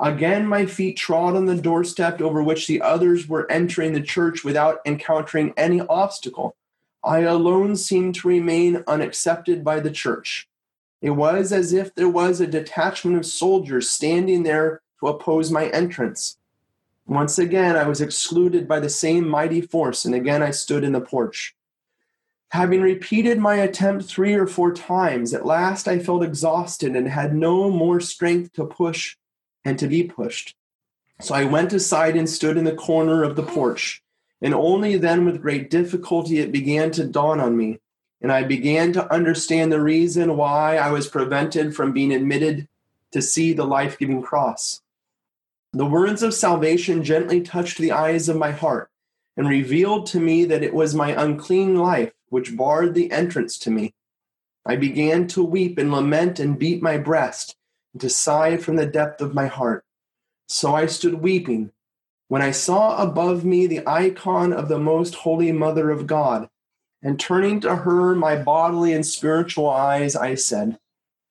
Again, my feet trod on the doorstep over which the others were entering the church without encountering any obstacle. I alone seemed to remain unaccepted by the church. It was as if there was a detachment of soldiers standing there to oppose my entrance. Once again, I was excluded by the same mighty force, and again I stood in the porch. Having repeated my attempt three or four times, at last I felt exhausted and had no more strength to push and to be pushed. So I went aside and stood in the corner of the porch, and only then with great difficulty it began to dawn on me and I began to understand the reason why I was prevented from being admitted to see the life giving cross. The words of salvation gently touched the eyes of my heart and revealed to me that it was my unclean life which barred the entrance to me. I began to weep and lament and beat my breast and to sigh from the depth of my heart. So I stood weeping when I saw above me the icon of the most holy Mother of God and turning to her my bodily and spiritual eyes, I said,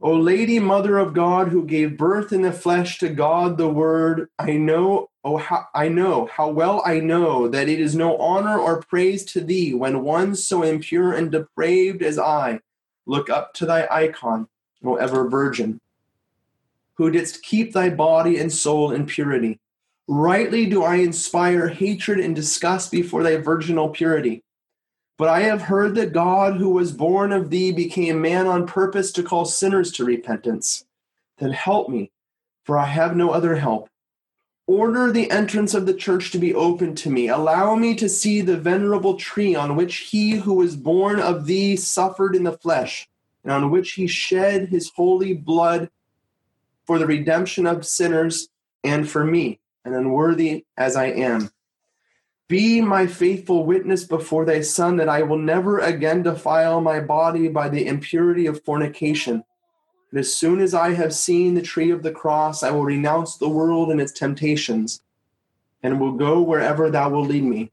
O Lady, Mother of God, who gave birth in the flesh to God the Word, I know, oh, how, I know, how well I know that it is no honor or praise to thee when one so impure and depraved as I look up to thy icon, O ever Virgin, who didst keep thy body and soul in purity. Rightly do I inspire hatred and disgust before thy virginal purity but I have heard that God, who was born of thee, became man on purpose to call sinners to repentance. Then help me, for I have no other help. Order the entrance of the church to be open to me. Allow me to see the venerable tree on which he who was born of thee suffered in the flesh, and on which he shed his holy blood for the redemption of sinners and for me, and unworthy as I am. Be my faithful witness before thy Son that I will never again defile my body by the impurity of fornication. But as soon as I have seen the tree of the cross, I will renounce the world and its temptations, and will go wherever thou wilt lead me.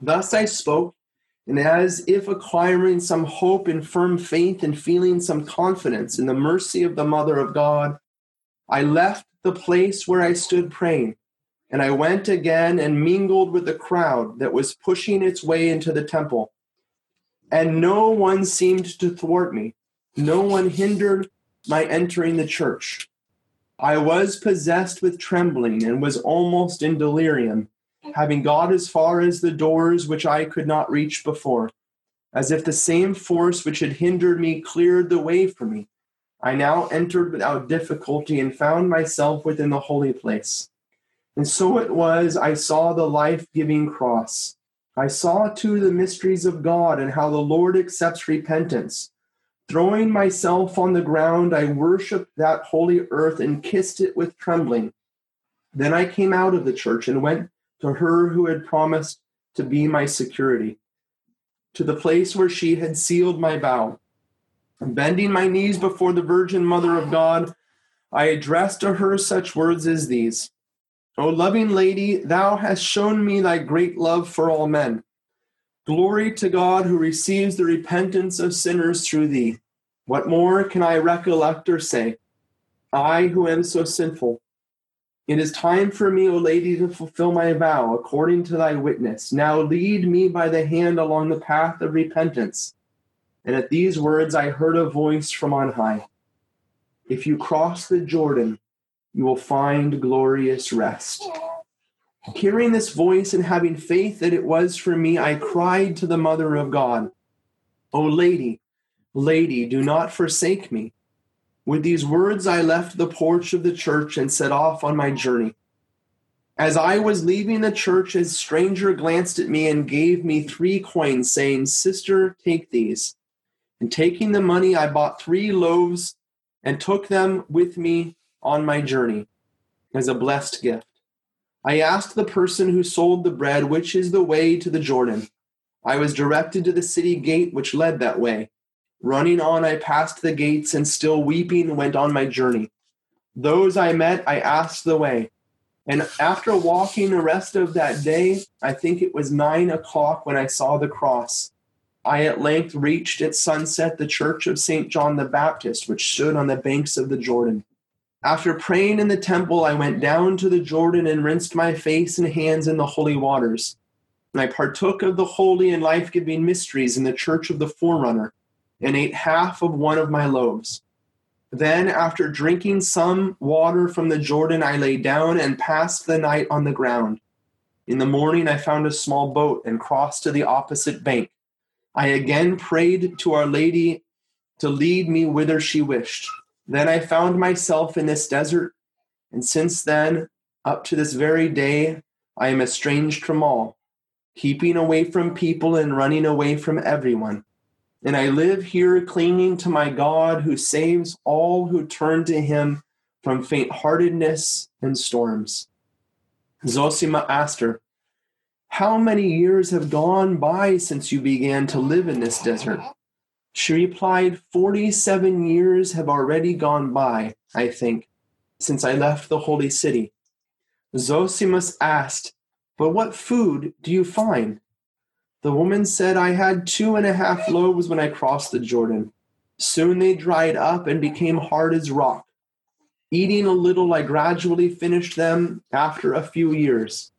Thus I spoke, And as if acquiring some hope and firm faith and feeling some confidence in the mercy of the Mother of God, I left the place where I stood praying, and I went again and mingled with the crowd that was pushing its way into the temple. And no one seemed to thwart me, no one hindered my entering the church. I was possessed with trembling and was almost in delirium, having got as far as the doors which I could not reach before, as if the same force which had hindered me cleared the way for me. I now entered without difficulty and found myself within the holy place. And so it was I saw the life giving cross. I saw too the mysteries of God and how the Lord accepts repentance. Throwing myself on the ground, I worshiped that holy earth and kissed it with trembling. Then I came out of the church and went to her who had promised to be my security, to the place where she had sealed my vow. Bending my knees before the Virgin Mother of God, I addressed to her such words as these O loving Lady, thou hast shown me thy great love for all men. Glory to God who receives the repentance of sinners through thee. What more can I recollect or say? I who am so sinful. It is time for me, O Lady, to fulfill my vow according to thy witness. Now lead me by the hand along the path of repentance and at these words I heard a voice from on high If you cross the Jordan, you will find glorious rest. Hearing this voice and having faith that it was for me, I cried to the Mother of God, O Lady, Lady, do not forsake me. With these words, I left the porch of the church and set off on my journey. As I was leaving the church, a stranger glanced at me and gave me three coins, saying, Sister, take these. And taking the money, I bought three loaves and took them with me on my journey as a blessed gift. I asked the person who sold the bread, which is the way to the Jordan. I was directed to the city gate which led that way. Running on, I passed the gates and still weeping went on my journey. Those I met, I asked the way. And after walking the rest of that day, I think it was nine o'clock when I saw the cross. I at length reached at sunset the church of St. John the Baptist, which stood on the banks of the Jordan. After praying in the temple, I went down to the Jordan and rinsed my face and hands in the holy waters. And I partook of the holy and life giving mysteries in the church of the Forerunner, and ate half of one of my loaves. Then, after drinking some water from the Jordan, I lay down and passed the night on the ground. In the morning, I found a small boat and crossed to the opposite bank I again prayed to Our Lady to lead me whither she wished. Then I found myself in this desert, and since then, up to this very day, I am estranged from all, keeping away from people and running away from everyone. And I live here clinging to my God who saves all who turn to him from faint heartedness and storms. Zosima asked her, how many years have gone by since you began to live in this desert? She replied, 47 years have already gone by, I think, since I left the holy city. Zosimus asked, But what food do you find? The woman said, I had two and a half loaves when I crossed the Jordan. Soon they dried up and became hard as rock. Eating a little, I gradually finished them after a few years.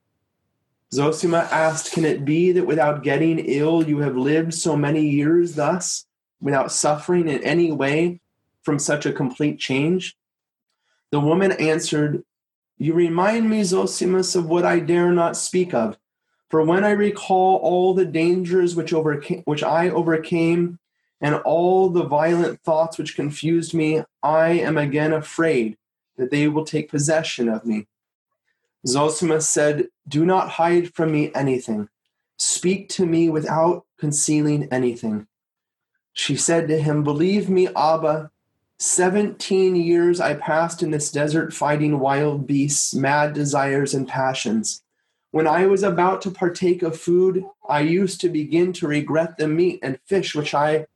Zosima asked, Can it be that without getting ill you have lived so many years thus, without suffering in any way from such a complete change? The woman answered, You remind me, Zosimus, of what I dare not speak of. For when I recall all the dangers which, overcame, which I overcame and all the violent thoughts which confused me, I am again afraid that they will take possession of me. Zosimus said, Do not hide from me anything. Speak to me without concealing anything. She said to him, Believe me, Abba, 17 years I passed in this desert fighting wild beasts, mad desires, and passions. When I was about to partake of food, I used to begin to regret the meat and fish which I,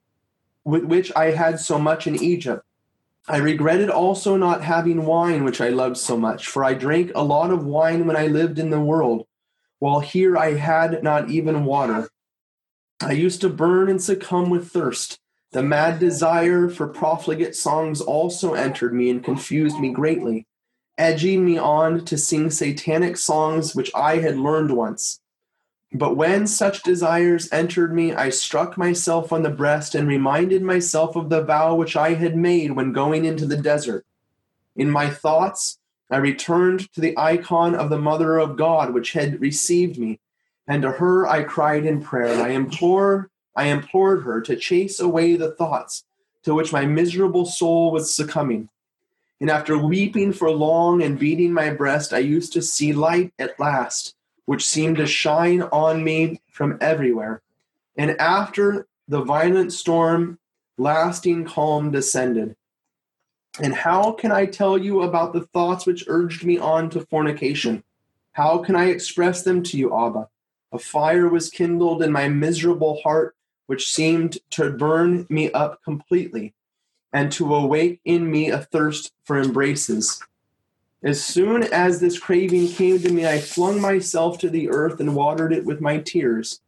with which I had so much in Egypt. I regretted also not having wine, which I loved so much, for I drank a lot of wine when I lived in the world, while here I had not even water. I used to burn and succumb with thirst. The mad desire for profligate songs also entered me and confused me greatly, edging me on to sing satanic songs which I had learned once. But when such desires entered me, I struck myself on the breast and reminded myself of the vow which I had made when going into the desert. In my thoughts, I returned to the icon of the Mother of God, which had received me, and to her I cried in prayer. and I implore, I implored her to chase away the thoughts to which my miserable soul was succumbing. And after weeping for long and beating my breast, I used to see light at last which seemed to shine on me from everywhere. And after the violent storm, lasting calm descended. And how can I tell you about the thoughts which urged me on to fornication? How can I express them to you, Abba? A fire was kindled in my miserable heart, which seemed to burn me up completely, and to awake in me a thirst for embraces. As soon as this craving came to me, I flung myself to the earth and watered it with my tears,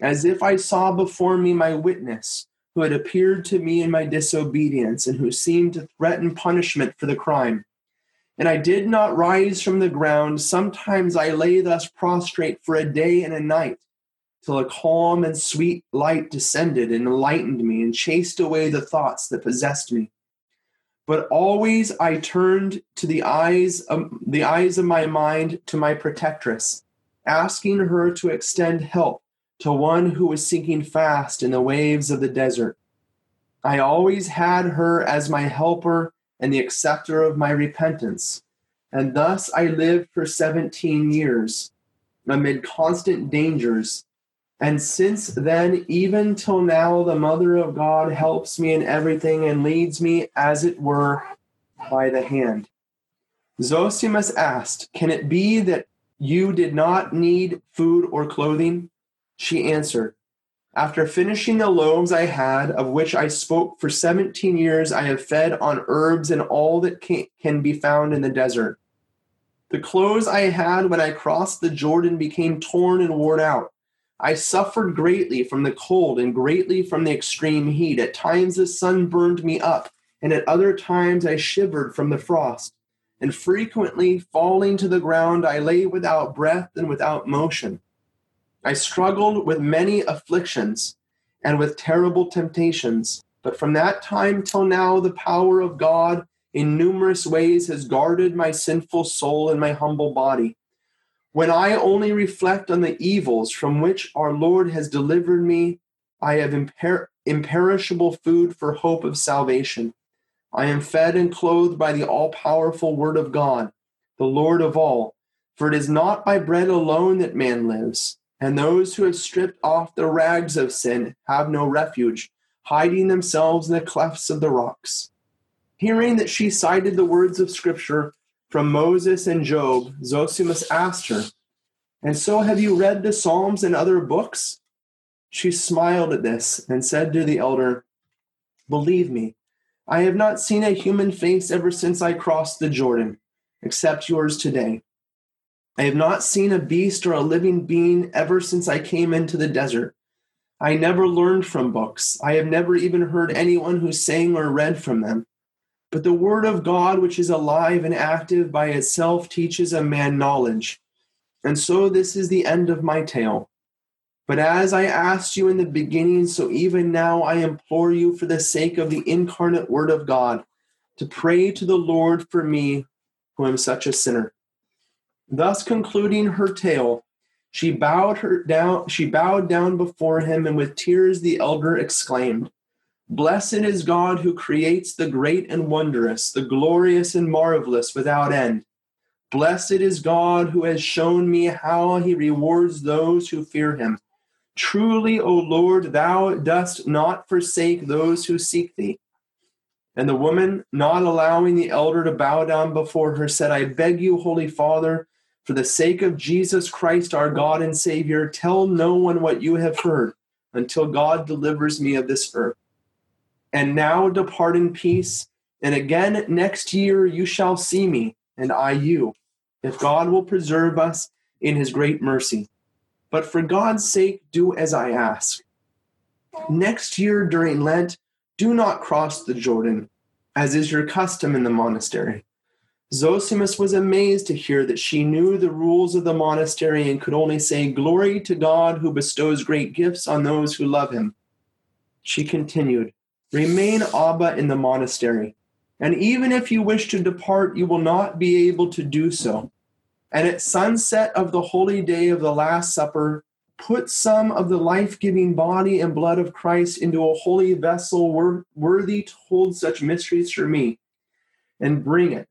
as if I saw before me my witness, who had appeared to me in my disobedience and who seemed to threaten punishment for the crime. And I did not rise from the ground. Sometimes I lay thus prostrate for a day and a night, till a calm and sweet light descended and enlightened me and chased away the thoughts that possessed me but always I turned to the eyes of the eyes of my mind to my protectress, asking her to extend help to one who was sinking fast in the waves of the desert. I always had her as my helper and the acceptor of my repentance, and thus I lived for 17 years amid constant dangers and since then, even till now, the Mother of God helps me in everything and leads me, as it were, by the hand. Zosimus asked, Can it be that you did not need food or clothing? She answered, After finishing the loaves I had, of which I spoke for 17 years, I have fed on herbs and all that can be found in the desert. The clothes I had when I crossed the Jordan became torn and worn out. I suffered greatly from the cold and greatly from the extreme heat. At times the sun burned me up, and at other times I shivered from the frost. And frequently, falling to the ground, I lay without breath and without motion. I struggled with many afflictions and with terrible temptations. But from that time till now, the power of God in numerous ways has guarded my sinful soul and my humble body. When I only reflect on the evils from which our Lord has delivered me, I have imper- imperishable food for hope of salvation. I am fed and clothed by the all powerful Word of God, the Lord of all. For it is not by bread alone that man lives, and those who have stripped off the rags of sin have no refuge, hiding themselves in the clefts of the rocks. Hearing that she cited the words of Scripture, from Moses and Job, Zosimus asked her, And so have you read the Psalms and other books? She smiled at this and said to the elder, Believe me, I have not seen a human face ever since I crossed the Jordan, except yours today. I have not seen a beast or a living being ever since I came into the desert. I never learned from books. I have never even heard anyone who sang or read from them. But the word of God, which is alive and active by itself, teaches a man knowledge. And so this is the end of my tale. But as I asked you in the beginning, so even now I implore you for the sake of the incarnate word of God to pray to the Lord for me, who am such a sinner. Thus concluding her tale, she bowed her down she bowed down before him and with tears the elder exclaimed Blessed is God who creates the great and wondrous, the glorious and marvelous without end. Blessed is God who has shown me how he rewards those who fear him. Truly, O Lord, thou dost not forsake those who seek thee. And the woman, not allowing the elder to bow down before her, said, I beg you, Holy Father, for the sake of Jesus Christ, our God and Savior, tell no one what you have heard until God delivers me of this earth and now depart in peace. And again next year you shall see me, and I you, if God will preserve us in his great mercy. But for God's sake, do as I ask. Next year during Lent, do not cross the Jordan, as is your custom in the monastery. Zosimus was amazed to hear that she knew the rules of the monastery and could only say, Glory to God who bestows great gifts on those who love him. She continued, Remain Abba in the monastery, and even if you wish to depart, you will not be able to do so. And at sunset of the holy day of the Last Supper, put some of the life giving body and blood of Christ into a holy vessel wor- worthy to hold such mysteries for me, and bring it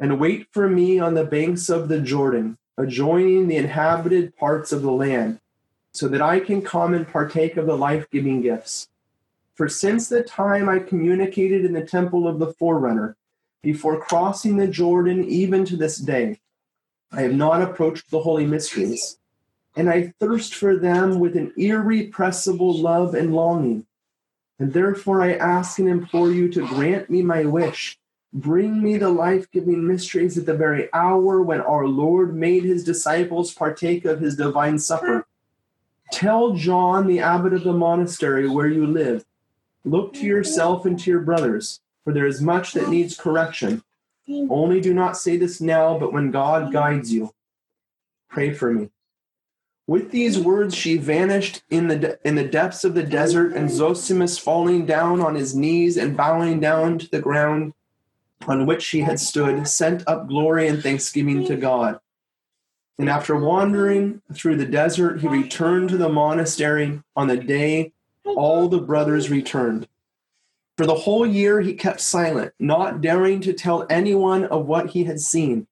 and wait for me on the banks of the Jordan, adjoining the inhabited parts of the land, so that I can come and partake of the life giving gifts. For since the time I communicated in the temple of the forerunner, before crossing the Jordan, even to this day, I have not approached the holy mysteries, and I thirst for them with an irrepressible love and longing. And therefore I ask and implore you to grant me my wish Bring me the life giving mysteries at the very hour when our Lord made his disciples partake of his divine supper. Tell John, the abbot of the monastery where you live, look to yourself and to your brothers, for there is much that needs correction. Only do not say this now, but when God guides you. Pray for me. With these words, she vanished in the, de- in the depths of the desert, and Zosimus, falling down on his knees and bowing down to the ground, on which he had stood sent up glory and thanksgiving to God. And after wandering through the desert, he returned to the monastery on the day all the brothers returned. For the whole year he kept silent, not daring to tell anyone of what he had seen.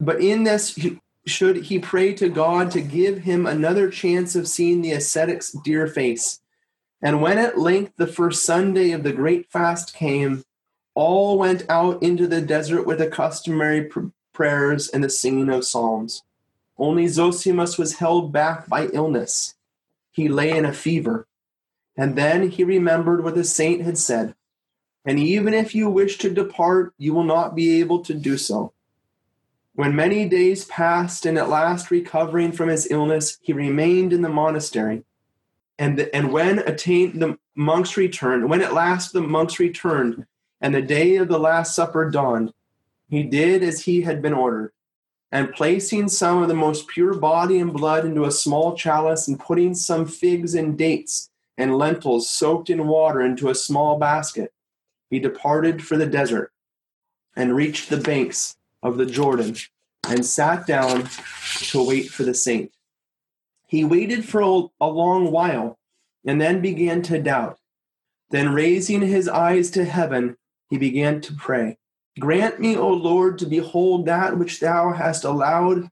But in this, should he pray to God to give him another chance of seeing the ascetic's dear face. And when at length the first Sunday of the great fast came, all went out into the desert with the customary pr- prayers and the singing of psalms. Only Zosimus was held back by illness. He lay in a fever. And then he remembered what the saint had said. And even if you wish to depart, you will not be able to do so. When many days passed, and at last recovering from his illness, he remained in the monastery. And, the, and when attained the monks returned, when at last the monks returned, and the day of the Last Supper dawned, he did as he had been ordered. And placing some of the most pure body and blood into a small chalice, and putting some figs and dates and lentils soaked in water into a small basket, he departed for the desert and reached the banks of the Jordan and sat down to wait for the saint. He waited for a long while and then began to doubt. Then, raising his eyes to heaven, he began to pray. Grant me, O Lord, to behold that which thou hast allowed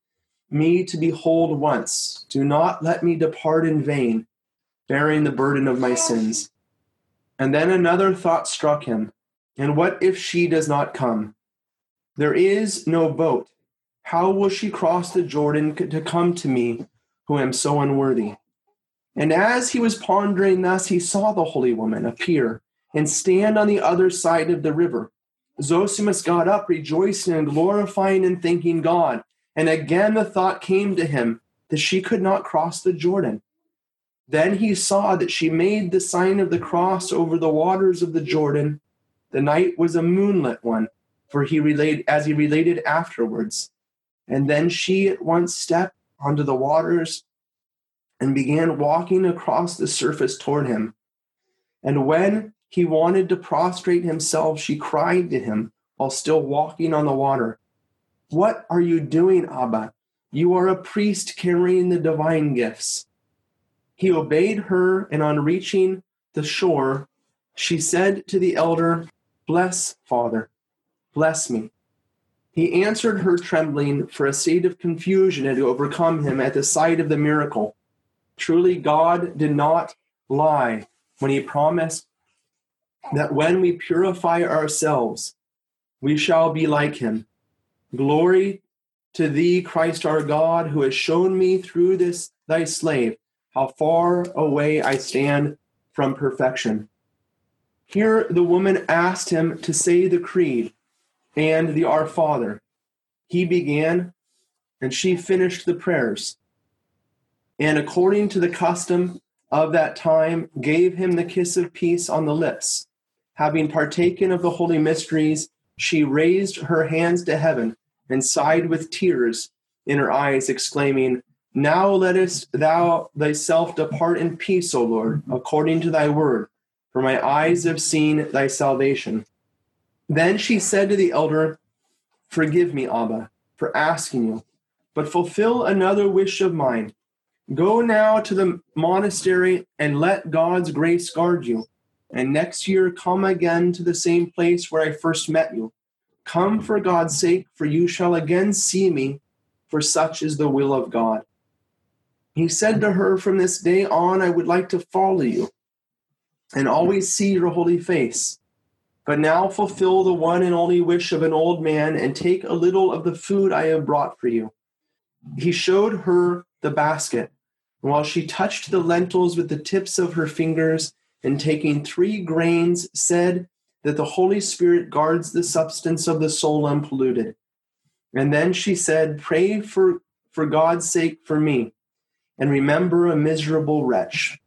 me to behold once. Do not let me depart in vain, bearing the burden of my sins. And then another thought struck him. And what if she does not come? There is no boat. How will she cross the Jordan to come to me, who am so unworthy? And as he was pondering thus, he saw the holy woman appear and stand on the other side of the river. Zosimus got up, rejoicing and glorifying and thanking God. And again the thought came to him that she could not cross the Jordan. Then he saw that she made the sign of the cross over the waters of the Jordan. The night was a moonlit one, for he related as he related afterwards. And then she at once stepped onto the waters and began walking across the surface toward him. And when he wanted to prostrate himself. She cried to him while still walking on the water. What are you doing, Abba? You are a priest carrying the divine gifts. He obeyed her, and on reaching the shore, she said to the elder, Bless, Father, bless me. He answered her, trembling, for a state of confusion had overcome him at the sight of the miracle. Truly, God did not lie when he promised that when we purify ourselves, we shall be like him. Glory to thee, Christ our God, who has shown me through this thy slave how far away I stand from perfection. Here the woman asked him to say the creed and the Our Father. He began, and she finished the prayers. And according to the custom of that time gave him the kiss of peace on the lips. Having partaken of the holy mysteries, she raised her hands to heaven and sighed with tears in her eyes, exclaiming, Now lettest thou thyself depart in peace, O Lord, according to thy word, for my eyes have seen thy salvation. Then she said to the elder, Forgive me, Abba, for asking you, but fulfill another wish of mine. Go now to the monastery and let God's grace guard you. And next year, come again to the same place where I first met you. Come for God's sake, for you shall again see me, for such is the will of God. He said to her, From this day on, I would like to follow you and always see your holy face. But now fulfill the one and only wish of an old man and take a little of the food I have brought for you. He showed her the basket, and while she touched the lentils with the tips of her fingers, and taking three grains, said that the Holy Spirit guards the substance of the soul unpolluted. And then she said, Pray for, for God's sake for me, and remember a miserable wretch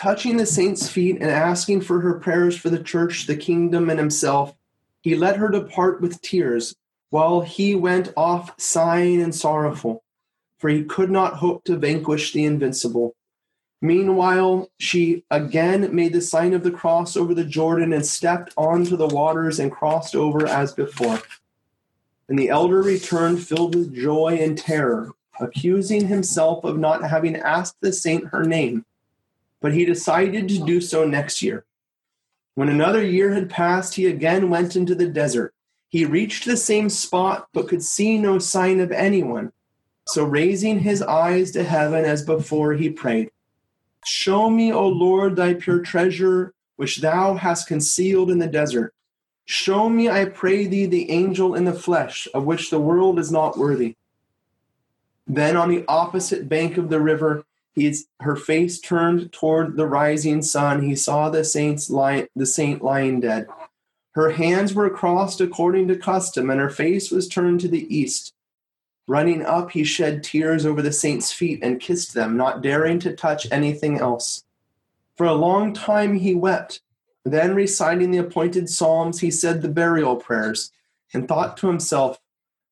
touching the saint's feet and asking for her prayers for the church, the kingdom, and himself, he let her depart with tears, while he went off sighing and sorrowful, for he could not hope to vanquish the invincible. Meanwhile, she again made the sign of the cross over the Jordan and stepped onto the waters and crossed over as before. And the elder returned filled with joy and terror, accusing himself of not having asked the saint her name but he decided to do so next year. When another year had passed, he again went into the desert. He reached the same spot, but could see no sign of anyone. So, raising his eyes to heaven as before, he prayed, Show me, O Lord, thy pure treasure, which thou hast concealed in the desert. Show me, I pray thee, the angel in the flesh, of which the world is not worthy. Then, on the opposite bank of the river, He's her face turned toward the rising sun. He saw the saints lying, the saint lying dead. Her hands were crossed according to custom, and her face was turned to the east. Running up, he shed tears over the saint's feet and kissed them, not daring to touch anything else. For a long time he wept. Then, reciting the appointed psalms, he said the burial prayers and thought to himself,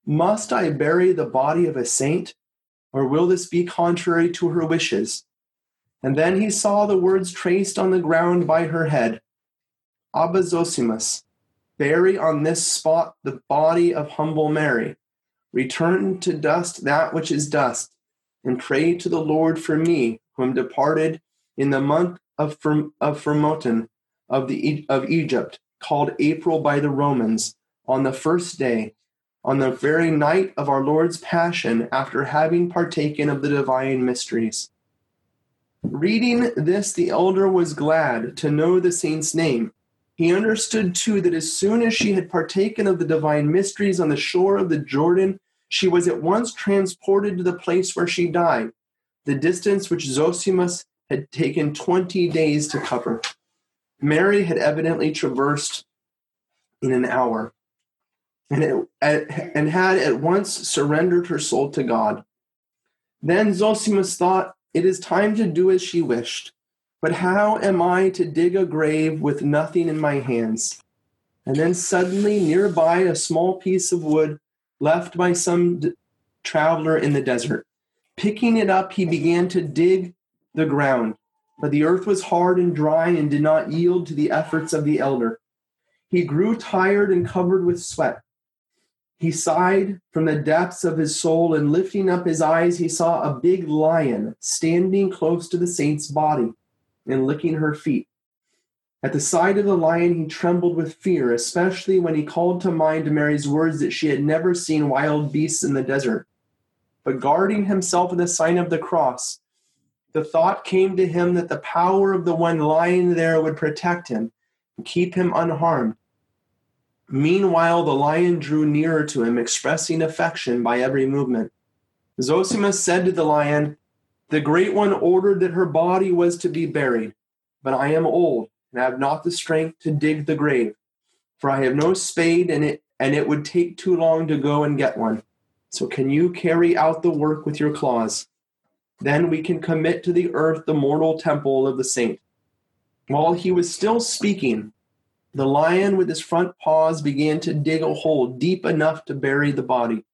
Must I bury the body of a saint? Or will this be contrary to her wishes? And then he saw the words traced on the ground by her head Abba Zosimus, bury on this spot the body of humble Mary. Return to dust that which is dust, and pray to the Lord for me, who am departed in the month of, Firm, of Firmoton of, the, of Egypt, called April by the Romans, on the first day on the very night of our Lord's Passion after having partaken of the divine mysteries. Reading this, the elder was glad to know the saint's name. He understood too that as soon as she had partaken of the divine mysteries on the shore of the Jordan, she was at once transported to the place where she died, the distance which Zosimus had taken 20 days to cover. Mary had evidently traversed in an hour and, it, and had at once surrendered her soul to God. Then Zosimus thought, It is time to do as she wished. But how am I to dig a grave with nothing in my hands? And then suddenly, nearby, a small piece of wood left by some d- traveler in the desert. Picking it up, he began to dig the ground, but the earth was hard and dry and did not yield to the efforts of the elder. He grew tired and covered with sweat. He sighed from the depths of his soul, and lifting up his eyes, he saw a big lion standing close to the saint's body and licking her feet. At the sight of the lion, he trembled with fear, especially when he called to mind Mary's words that she had never seen wild beasts in the desert. But guarding himself with the sign of the cross, the thought came to him that the power of the one lying there would protect him and keep him unharmed. Meanwhile, the lion drew nearer to him, expressing affection by every movement. Zosimus said to the lion, The great one ordered that her body was to be buried, but I am old and have not the strength to dig the grave, for I have no spade and it and it would take too long to go and get one. So can you carry out the work with your claws? Then we can commit to the earth the mortal temple of the saint. While he was still speaking, the lion with his front paws began to dig a hole deep enough to bury the body.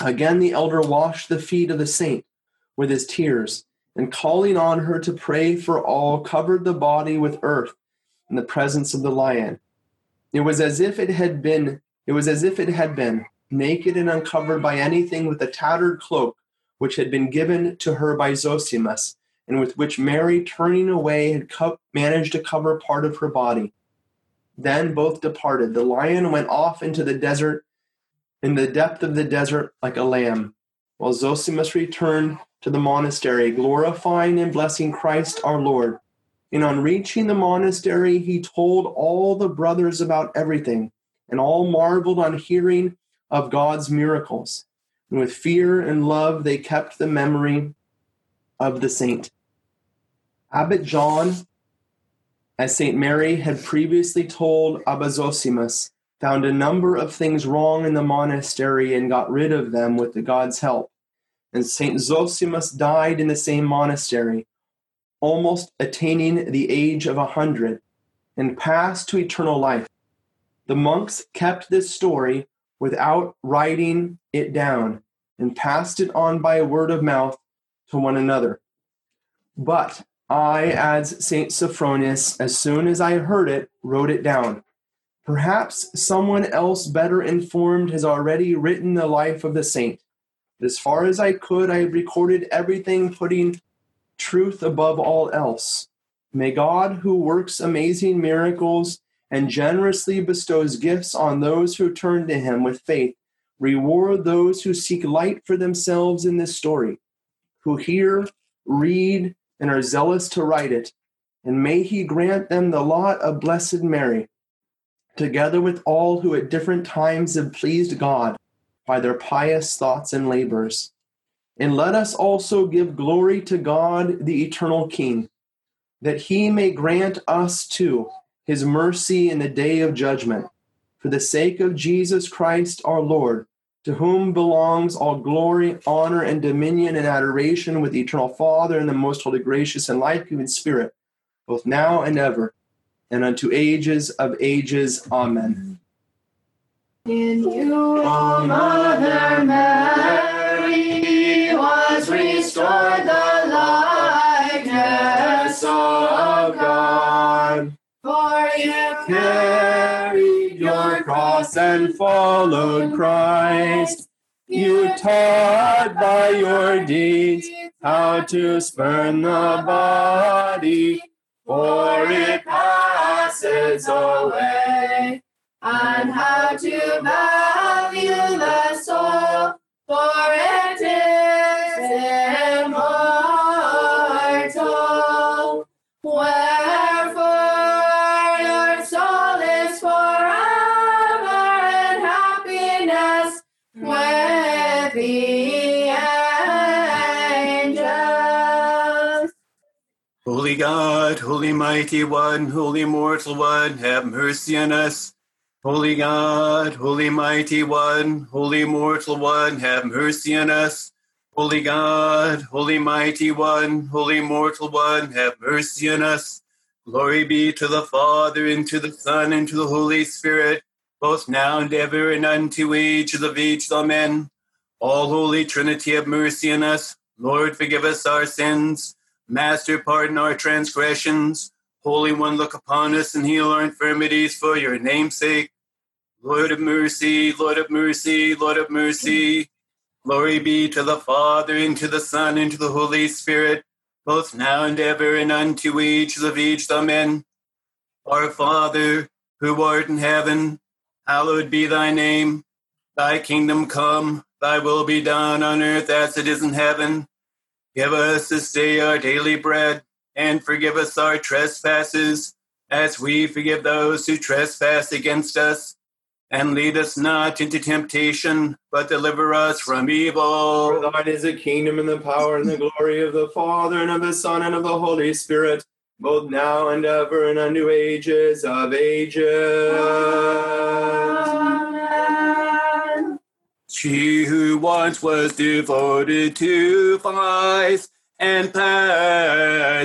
Again, the elder washed the feet of the saint with his tears, and calling on her to pray for all, covered the body with earth in the presence of the lion. It was as if it had been, it was as if it had been naked and uncovered by anything with a tattered cloak which had been given to her by Zosimus, and with which Mary, turning away, had co- managed to cover part of her body. Then both departed. The lion went off into the desert, in the depth of the desert, like a lamb, while Zosimus returned to the monastery, glorifying and blessing Christ our Lord. And on reaching the monastery, he told all the brothers about everything, and all marveled on hearing of God's miracles. And with fear and love, they kept the memory of the saint. Abbot John, as St. Mary had previously told Abba Zosimus, found a number of things wrong in the monastery and got rid of them with the God's help. And St. Zosimus died in the same monastery, almost attaining the age of a hundred, and passed to eternal life. The monks kept this story without writing it down and passed it on by word of mouth to one another. But I, adds St. Sophronius, as soon as I heard it, wrote it down. Perhaps someone else better informed has already written the life of the saint. As far as I could, I recorded everything, putting truth above all else. May God, who works amazing miracles and generously bestows gifts on those who turn to him with faith, reward those who seek light for themselves in this story, who hear, read, and are zealous to write it. And may he grant them the lot of Blessed Mary, together with all who at different times have pleased God by their pious thoughts and labors. And let us also give glory to God, the eternal King, that he may grant us too his mercy in the day of judgment. For the sake of Jesus Christ our Lord, to whom belongs all glory, honor, and dominion and adoration with the eternal Father and the most holy, gracious, and life giving Spirit, both now and ever, and unto ages of ages. Amen. In you, O Mother Mary, was restored the likeness of God. For you Carried your cross and followed Christ. You taught by your deeds how to spurn the body, for it passes away, and how to value the soul, for it is immortal. Wherefore your soul is forever in happiness with the angels. Holy God, Holy Mighty One, Holy Mortal One, have mercy on us. Holy God, Holy Mighty One, Holy Mortal One, have mercy on us. Holy God, Holy Mighty One, Holy Mortal One, have mercy on us. Glory be to the Father, and to the Son, and to the Holy Spirit, both now and ever, and unto ages of ages. Amen. All Holy Trinity, have mercy on us. Lord, forgive us our sins. Master, pardon our transgressions. Holy One, look upon us and heal our infirmities for your name's sake. Lord of mercy, Lord of mercy, Lord of mercy. Glory be to the Father, and to the Son, and to the Holy Spirit, both now and ever, and unto ages of ages. Amen. Our Father, who art in heaven, hallowed be thy name. Thy kingdom come, thy will be done on earth as it is in heaven. Give us this day our daily bread, and forgive us our trespasses, as we forgive those who trespass against us. And lead us not into temptation, but deliver us from For evil. thine is the kingdom and the power and the glory of the Father and of the Son and of the Holy Spirit, both now and ever and unto ages of ages. Amen. She who once was devoted to vice and passion,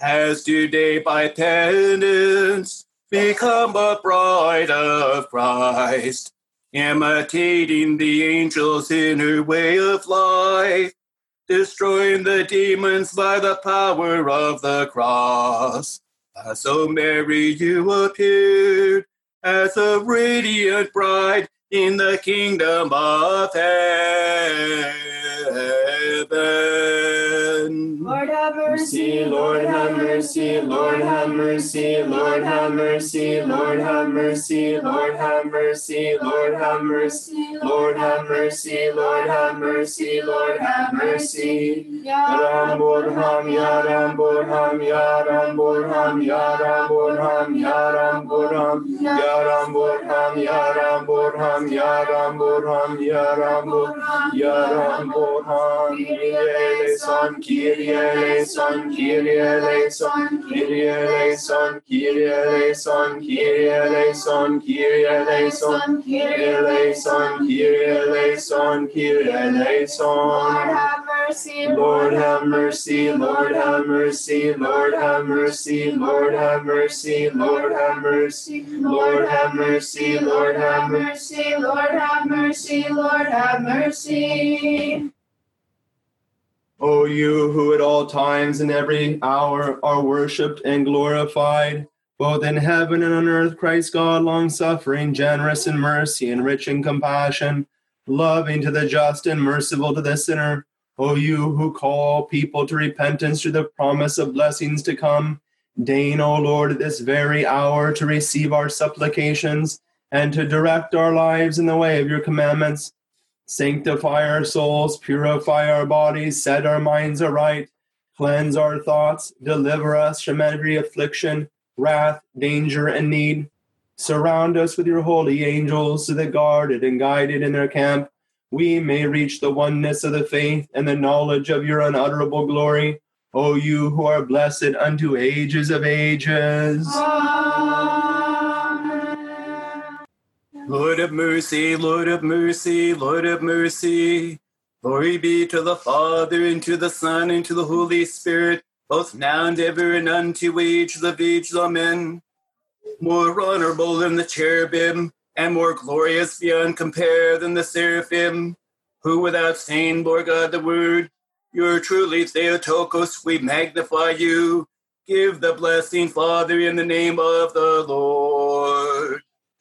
has today by penance become a bride of Christ, imitating the angels in her way of life, destroying the demons by the power of the cross. As so Mary, you appeared as a radiant bride in the kingdom of heaven. Lord have mercy, Lord have mercy, Lord have mercy, Lord have mercy, Lord have mercy, Lord have mercy, Lord have mercy, Lord have mercy, Lord have mercy, Lord have mercy. Yaram Burham Yaram Burham Yaram Burham Yaram Burham Yaram Burham Yaram Burham Yaram Burham Yaram Burham Yaram Burham Yaram Burham Kyrie eleison Kyrie eleison Kyrie eleison Kyrie eleison Kyrie eleison Kyrie eleison Kyrie eleison Kyrie eleison Kyrie eleison Kyrie eleison Lord have mercy, Lord have mercy, Lord have mercy, Lord have mercy, Lord have mercy, Lord have mercy, Lord have mercy, Lord have mercy. Lord have mercy, Lord have mercy, Lord have mercy. O you who at all times and every hour are worshipped and glorified, both in heaven and on earth, Christ God, long suffering, generous in mercy, and rich in compassion, loving to the just and merciful to the sinner. O you who call people to repentance through the promise of blessings to come, deign, O Lord, this very hour to receive our supplications and to direct our lives in the way of your commandments. Sanctify our souls, purify our bodies, set our minds aright, cleanse our thoughts, deliver us from every affliction, wrath, danger, and need. Surround us with your holy angels, so that guarded and guided in their camp, we may reach the oneness of the faith and the knowledge of your unutterable glory. O you who are blessed unto ages of ages. Lord of mercy, Lord of mercy, Lord of mercy. Glory be to the Father, and to the Son, and to the Holy Spirit, both now and ever, and unto ages of ages. Amen. More honorable than the cherubim, and more glorious beyond compare than the seraphim, who without stain bore God the Word. You're truly Theotokos, we magnify you. Give the blessing, Father, in the name of the Lord.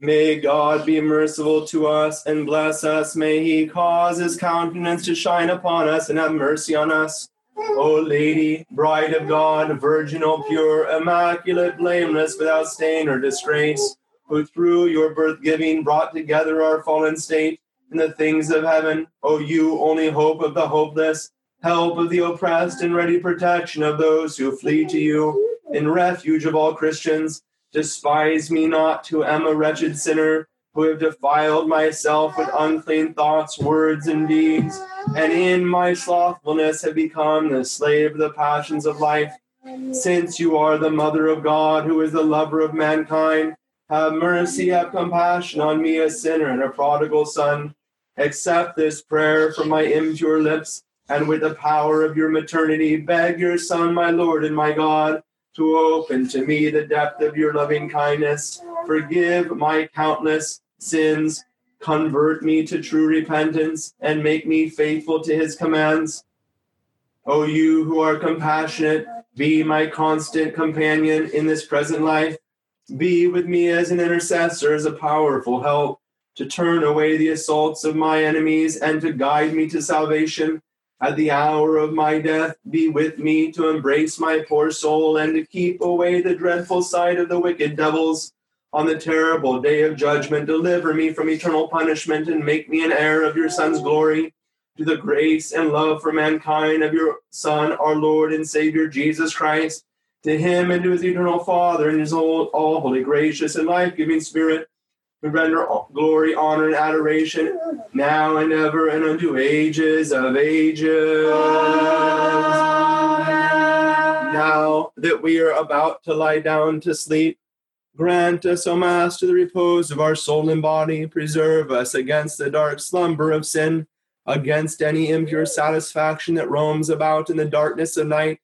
May God be merciful to us and bless us. May he cause his countenance to shine upon us and have mercy on us. O Lady, bride of God, virginal, pure, immaculate, blameless, without stain or disgrace, who through your birth giving brought together our fallen state and the things of heaven, O you, only hope of the hopeless, help of the oppressed, and ready protection of those who flee to you, in refuge of all Christians. Despise me not, who am a wretched sinner, who have defiled myself with unclean thoughts, words, and deeds, and in my slothfulness have become the slave of the passions of life. Since you are the mother of God, who is the lover of mankind, have mercy, have compassion on me, a sinner and a prodigal son. Accept this prayer from my impure lips, and with the power of your maternity, beg your Son, my Lord and my God, to open to me the depth of your loving kindness. Forgive my countless sins, convert me to true repentance, and make me faithful to his commands. O you who are compassionate, be my constant companion in this present life. Be with me as an intercessor, as a powerful help to turn away the assaults of my enemies and to guide me to salvation. At the hour of my death, be with me to embrace my poor soul and to keep away the dreadful sight of the wicked devils. On the terrible day of judgment, deliver me from eternal punishment and make me an heir of your Son's glory. To the grace and love for mankind of your Son, our Lord and Savior Jesus Christ, to him and to his eternal Father and his all, all holy, gracious, and life giving Spirit, we render all glory, honor, and adoration now and ever and unto ages of ages. Now that we are about to lie down to sleep, grant us, O Master, the repose of our soul and body. Preserve us against the dark slumber of sin. against any impure satisfaction that roams about in the darkness of night.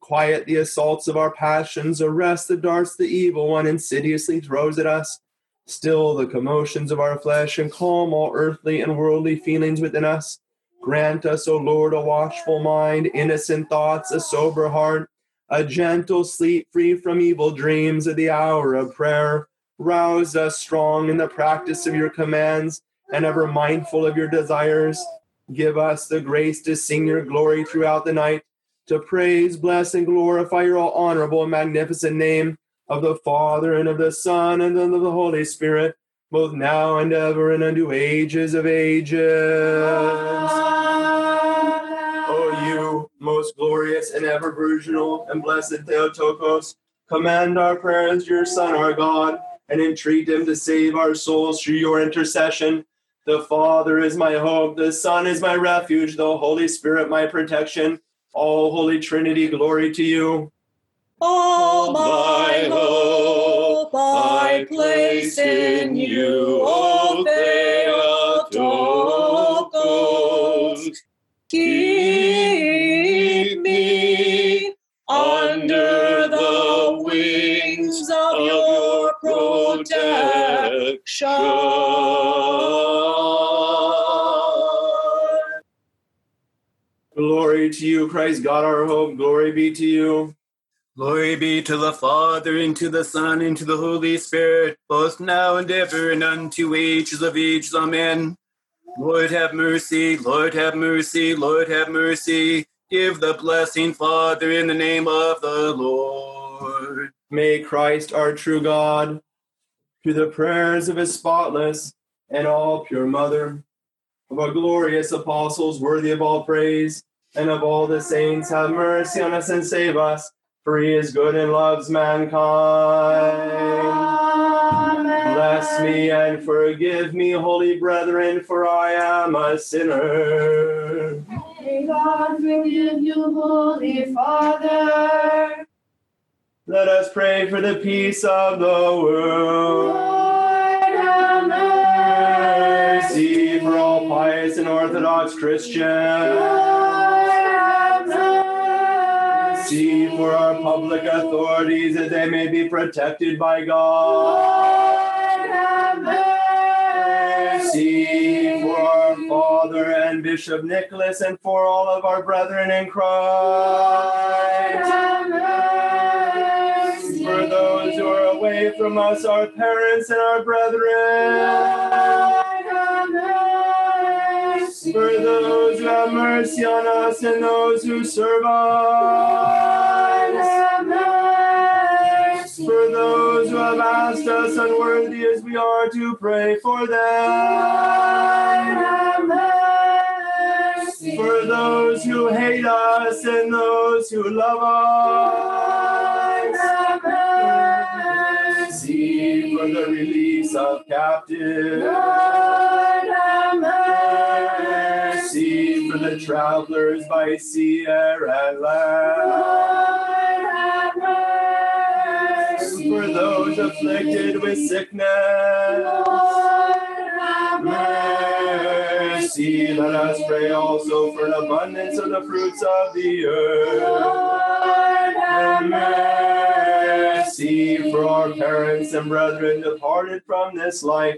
Quiet the assaults of our passions, arrest the darts the evil one insidiously throws at us. Still the commotions of our flesh, and calm all earthly and worldly feelings within us. Grant us, O Lord, a watchful mind, innocent thoughts, a sober heart, a gentle sleep free from evil dreams at the hour of prayer. Rouse us strong in the practice of your commands and ever mindful of your desires. Give us the grace to sing your glory throughout the night, to praise, bless, and glorify your all honorable and magnificent name of the Father and of the Son and of the Holy Spirit, both now and ever and unto ages of ages. Ah. O you, most glorious and ever virginal and blessed Theotokos, command our prayers your Son, our God, and entreat him to save our souls through your intercession. The Father is my hope, the Son is my refuge, the Holy Spirit my protection. All Holy Trinity, glory to you. All my hope I place in you, O Theotokos. Keep me under the wings of your protection. Glory to you, Christ God, our hope. Glory be to you. Glory be to the Father, and to the Son, and to the Holy Spirit, both now and ever, and unto ages of ages. Amen. Lord have mercy, Lord have mercy, Lord have mercy. Give the blessing, Father, in the name of the Lord. May Christ, our true God, through the prayers of his spotless and all pure mother, of our glorious apostles, worthy of all praise, and of all the saints, have mercy on us and save us, for he is good and loves mankind. Amen. Bless me and forgive me, holy brethren, for I am a sinner. May God forgive you, Holy Father. Let us pray for the peace of the world. Lord, have Mercy for all pious and orthodox Christians. Lord, Mercy for our public authorities that they may be protected by God. Lord, have Mercy for our Father and Bishop Nicholas and for all of our brethren in Christ. have mercy. For those who are away from us, our parents and our brethren. Lord. For those who have mercy on us and those who serve us. For those who have asked us, unworthy as we are, to pray for them. For those who hate us and those who love us. For the release of captives. For the travelers by sea, air, and land. Lord, have mercy. For those afflicted with sickness. Lord, have Mercy. Let us pray also for an abundance of the fruits of the earth. Lord, have mercy for our parents and brethren departed from this life,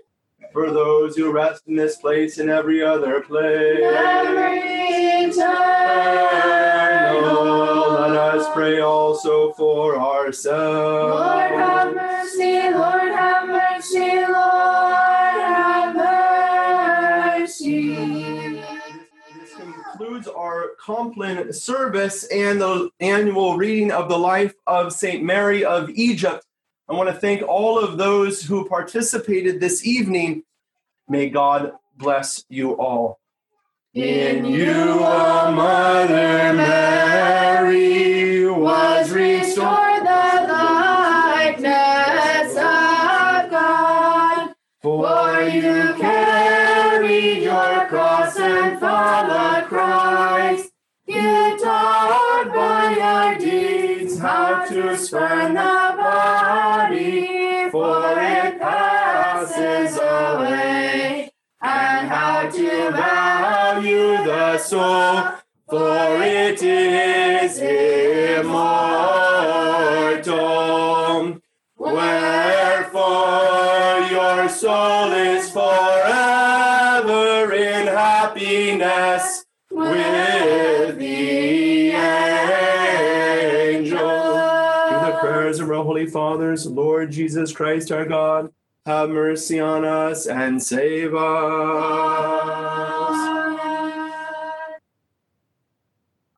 for those who rest in this place and every other place. Every Eternal. Let us pray also for ourselves. Lord have mercy, Lord have mercy, Lord have mercy. This concludes our Compline service and the annual reading of the life of St. Mary of Egypt. I want to thank all of those who participated this evening. May God bless you all. In you, a Mother Mary was restored the likeness of God. For you carried Lord Jesus Christ our God, have mercy on us and save us.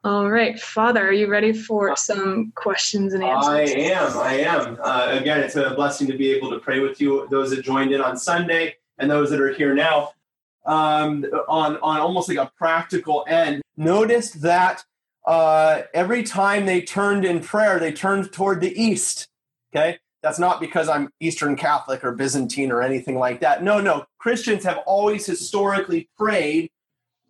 All right, Father, are you ready for some questions and answers? I am. I am. Uh, again, it's a blessing to be able to pray with you, those that joined in on Sunday and those that are here now. Um, on on almost like a practical end, noticed that uh, every time they turned in prayer, they turned toward the east. Okay, that's not because I'm Eastern Catholic or Byzantine or anything like that. No, no. Christians have always historically prayed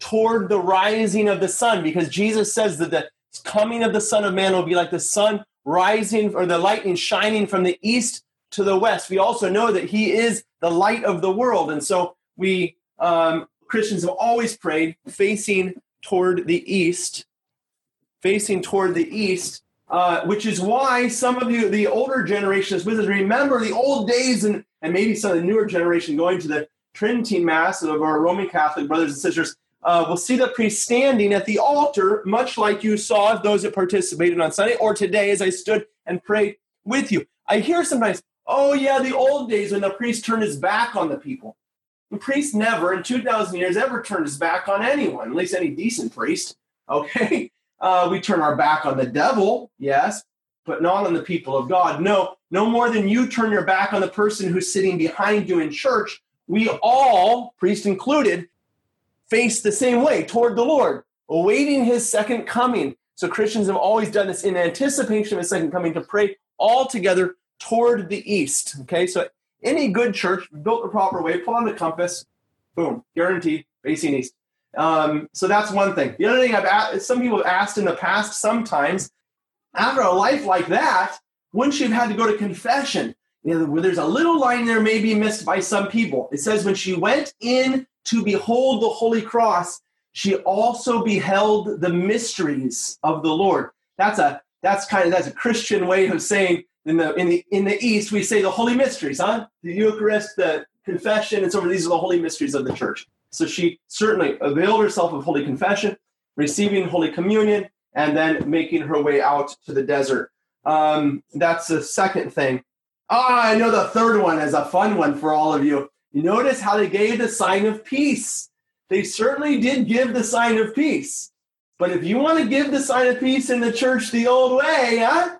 toward the rising of the sun because Jesus says that the coming of the Son of Man will be like the sun rising or the lightning shining from the east to the west. We also know that he is the light of the world. And so we um, Christians have always prayed facing toward the east, facing toward the east. Uh, which is why some of you, the older generations with us, remember the old days and, and maybe some of the newer generation going to the Tridentine Mass of our Roman Catholic brothers and sisters uh, we'll see the priest standing at the altar, much like you saw those that participated on Sunday or today as I stood and prayed with you. I hear sometimes, oh, yeah, the old days when the priest turned his back on the people. The priest never, in 2,000 years, ever turned his back on anyone, at least any decent priest. *laughs* Okay? Uh, we turn our back on the devil, yes, but not on the people of God. No, no more than you turn your back on the person who's sitting behind you in church. We all, priest included, face the same way toward the Lord, awaiting his second coming. So Christians have always done this in anticipation of his second coming to pray all together toward the east. Okay, so any good church built the proper way, put on the compass, boom, guaranteed, facing east. Um, so that's one thing. The other thing I've asked, some people have asked in the past, sometimes after a life like that, wouldn't she have had to go to confession? You know, there's a little line there may be missed by some people. It says when she went in to behold the holy cross, she also beheld the mysteries of the Lord. That's a that's kind of that's a Christian way of saying in the in the in the East we say the holy mysteries, huh? The Eucharist, the confession, and so on. these are the holy mysteries of the church. So she certainly availed herself of holy confession, receiving holy communion, and then making her way out to the desert. Um, that's the second thing. Ah, I know the third one is a fun one for all of you. You notice how they gave the sign of peace. They certainly did give the sign of peace. But if you want to give the sign of peace in the church the old way, huh?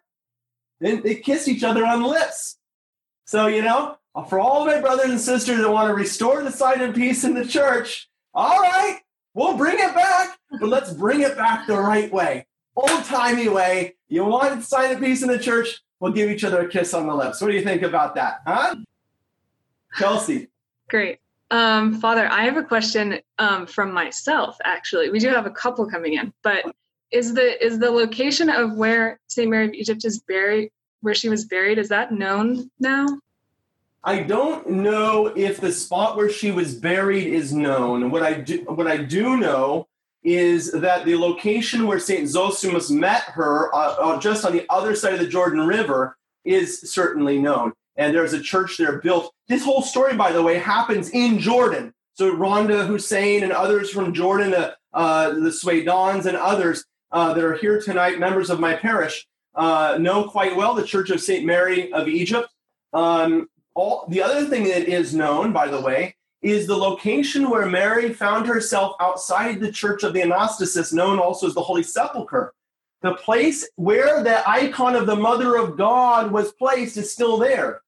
Then they kiss each other on the lips. So, you know, for all my brothers and sisters that want to restore the sign of peace in the church, all right, we'll bring it back, but let's bring it back the right way, old timey way. You want the sign of peace in the church? We'll give each other a kiss on the lips. What do you think about that, huh? Chelsea. Great. Um, Father, I have a question um, from myself. Actually, we do have a couple coming in, but is the is the location of where Saint Mary of Egypt is buried, where she was buried, is that known now? I don't know if the spot where she was buried is known. What I do, what I do know is that the location where Saint Zosimus met her, uh, uh, just on the other side of the Jordan River, is certainly known and there's a church there built. This whole story, by the way, happens in Jordan. So Rhonda Hussein and others from Jordan, uh, uh, the Sweydans and others uh, that are here tonight, members of my parish, know quite well the Church of St. Mary of Egypt. Um, all, the other thing that is known, by the way, is the location where Mary found herself outside the Church of the Anastasis, known also as the Holy Sepulchre. The place where the icon of the Mother of God was placed is still there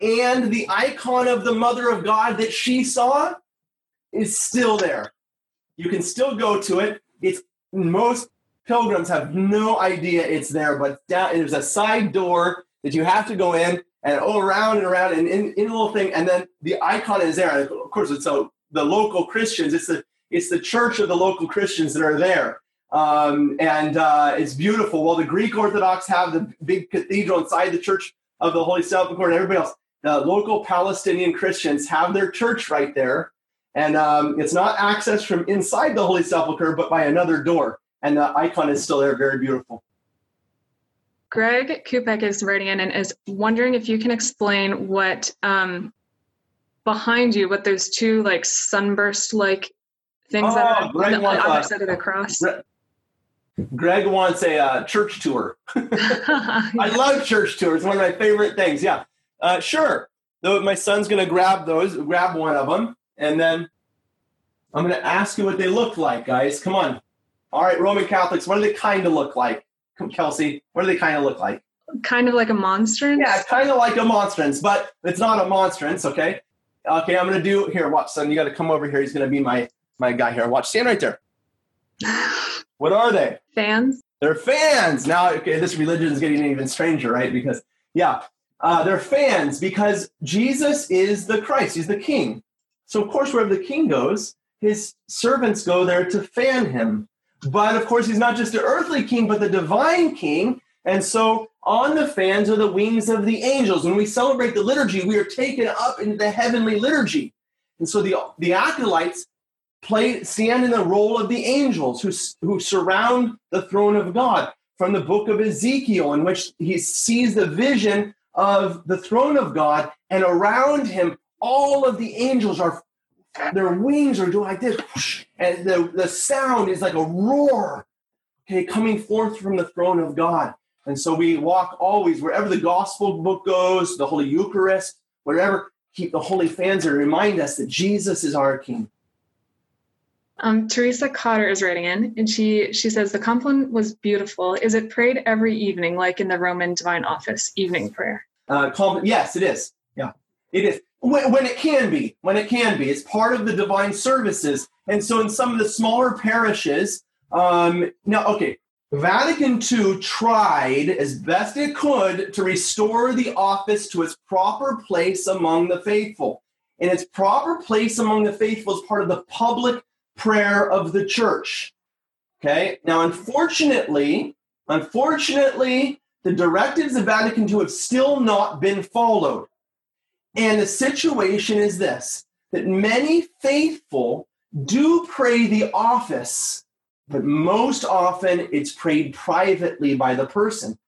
and the icon of the Mother of God that she saw is still there. You can still go to it. It's most pilgrims have no idea it's there, but down there's a side door that you have to go in and oh around and around and in, in a little thing, and then the icon is there. Of course, it's so the local Christians. It's the it's the church of the local Christians that are there. Um, and uh, it's beautiful. Well, the Greek Orthodox have the big cathedral inside the Church of the Holy Sepulchre, and everybody else the local Palestinian Christians have their church right there. And um, it's not accessed from inside the Holy Sepulchre, but by another door. And the icon is still there, very beautiful. Greg Kupek is writing in and is wondering if you can explain what um, behind you, what those two like sunburst like things Oh, that are on the wants other a- side of the cross. Greg wants a uh, church tour. *laughs* I *laughs* love church tours. One of my favorite things. Yeah, uh, sure. Though my son's going to grab those, grab one of them, and then I'm going to ask you what they look like, guys. Come on. All right, Roman Catholics. What do they kind of look like? *laughs* Kelsey. What do they kind of look like? kind of like a monstrance. Yeah, kind of like a monstrance, but it's not a monstrance. Okay. Okay, I'm going to do here. Watch, son. You got to come over here. He's going to be my my guy here. Watch. Stand right there. *laughs* What are they? Fans. They're fans. Now, okay, this religion is getting even stranger, right? Because, yeah, uh, they're fans because Jesus is the Christ. He's the king. So, of course, wherever the king goes, his servants go there to fan him. But, of course, he's not just the earthly king, but the divine king. And so, on the fans are the wings of the angels. When we celebrate the liturgy, we are taken up into the heavenly liturgy. And so, the, the acolytes play stand in the role of the angels who, who surround the throne of God from the book of Ezekiel, in which he sees the vision of the throne of God, and around him, all of the angels are their wings are doing like this, whoosh, and the, the sound is like a roar, okay, coming forth from the throne of God. And so we walk always wherever the gospel book goes, the Holy Eucharist, wherever, keep the holy fans and remind us that Jesus is our King. Um, Teresa Cotter is writing in, and she she says the Compline was beautiful. Is it prayed every evening, like in the Roman Divine Office evening prayer? Uh, call, yes, it is. Yeah, it is. When, when it can be, when it can be, it's part of the divine services. And so, in some of the smaller parishes, um, now, okay, Vatican II tried as best it could to restore the office to its proper place among the faithful. And its proper place among the faithful is part of the public prayer of the church. Okay, now, unfortunately, unfortunately, the directives of Vatican II have still not been followed. And the situation is this that many faithful do pray the office, but most often it's prayed privately by the person.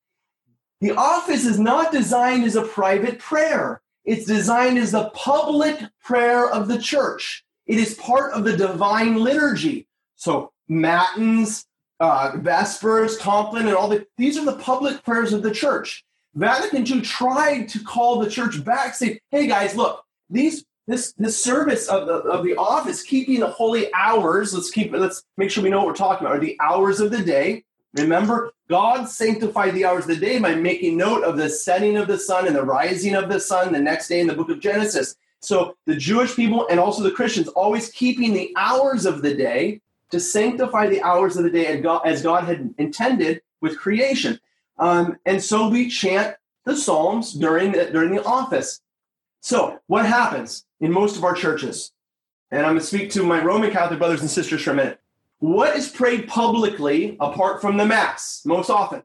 The office is not designed as a private prayer, it's designed as the public prayer of the church. It is part of the divine liturgy. So, matins, uh, vespers, compline, and all the these are the public prayers of the church. Vatican II tried to call the church back, say, "Hey guys, look, these this this service of the of the office, keeping the holy hours. Let's keep let's make sure we know what we're talking about. Are the hours of the day? Remember, God sanctified the hours of the day by making note of the setting of the sun and the rising of the sun the next day in the book of Genesis. So the Jewish people and also the Christians always keeping the hours of the day to sanctify the hours of the day as God, as God had intended with creation. Um, and so we chant the Psalms during the, during the office. So what happens in most of our churches? And I'm going to speak to my Roman Catholic brothers and sisters for a minute. What is prayed publicly apart from the Mass most often?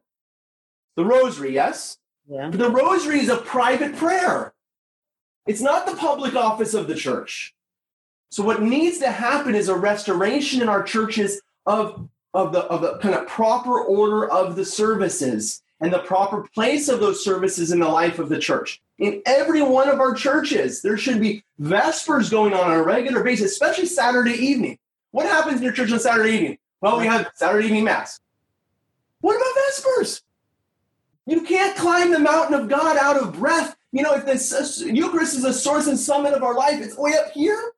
The Rosary, yes? Yeah. But the Rosary is a private prayer. It's not the public office of the church. So what needs to happen is a restoration in our churches of, of the of the kind of proper order of the services and the proper place of those services in the life of the church. In every one of our churches, there should be vespers going on on a regular basis, especially Saturday evening. What happens in your church on Saturday evening? Well, we have Saturday evening mass. What about vespers? You can't climb the mountain of God out of breath. You know, if this Eucharist is a source and summit of our life, it's way up here.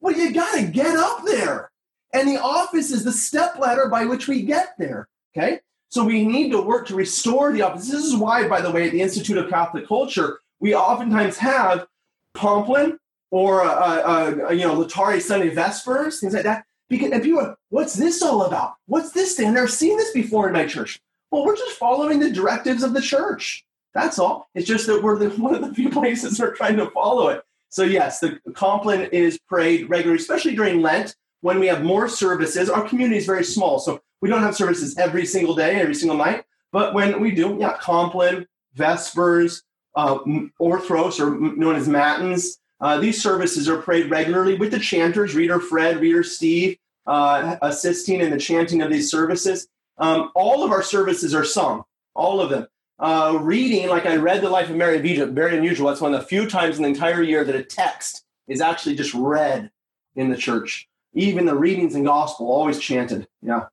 Well, you got to get up there. And the office is the step ladder by which we get there. Okay. So we need to work to restore the office. This is why, by the way, at the Institute of Catholic Culture, we oftentimes have Compline or, uh, uh, you know, Latari Sunday Vespers, things like that. Because, and people are, what's this all about? What's this thing? I've never seen this before in my church. Well, we're just following the directives of the church. That's all. It's just that we're the, *laughs* one of the few places that are trying to follow it. So, yes, the Compline is prayed regularly, especially during Lent when we have more services. Our community is very small, so we don't have services every single day, every single night. But when we do, yeah, Compline, Vespers, uh, Orthros, or known as Matins, uh, these services are prayed regularly with the chanters, Reader Fred, Reader Steve, uh, assisting in the chanting of these services. Um, all of our services are sung, all of them. Uh, reading, like I read The Life of Mary of Egypt, very unusual. That's one of the few times in the entire year that a text is actually just read in the church. Even the readings and gospel always chanted. Yeah.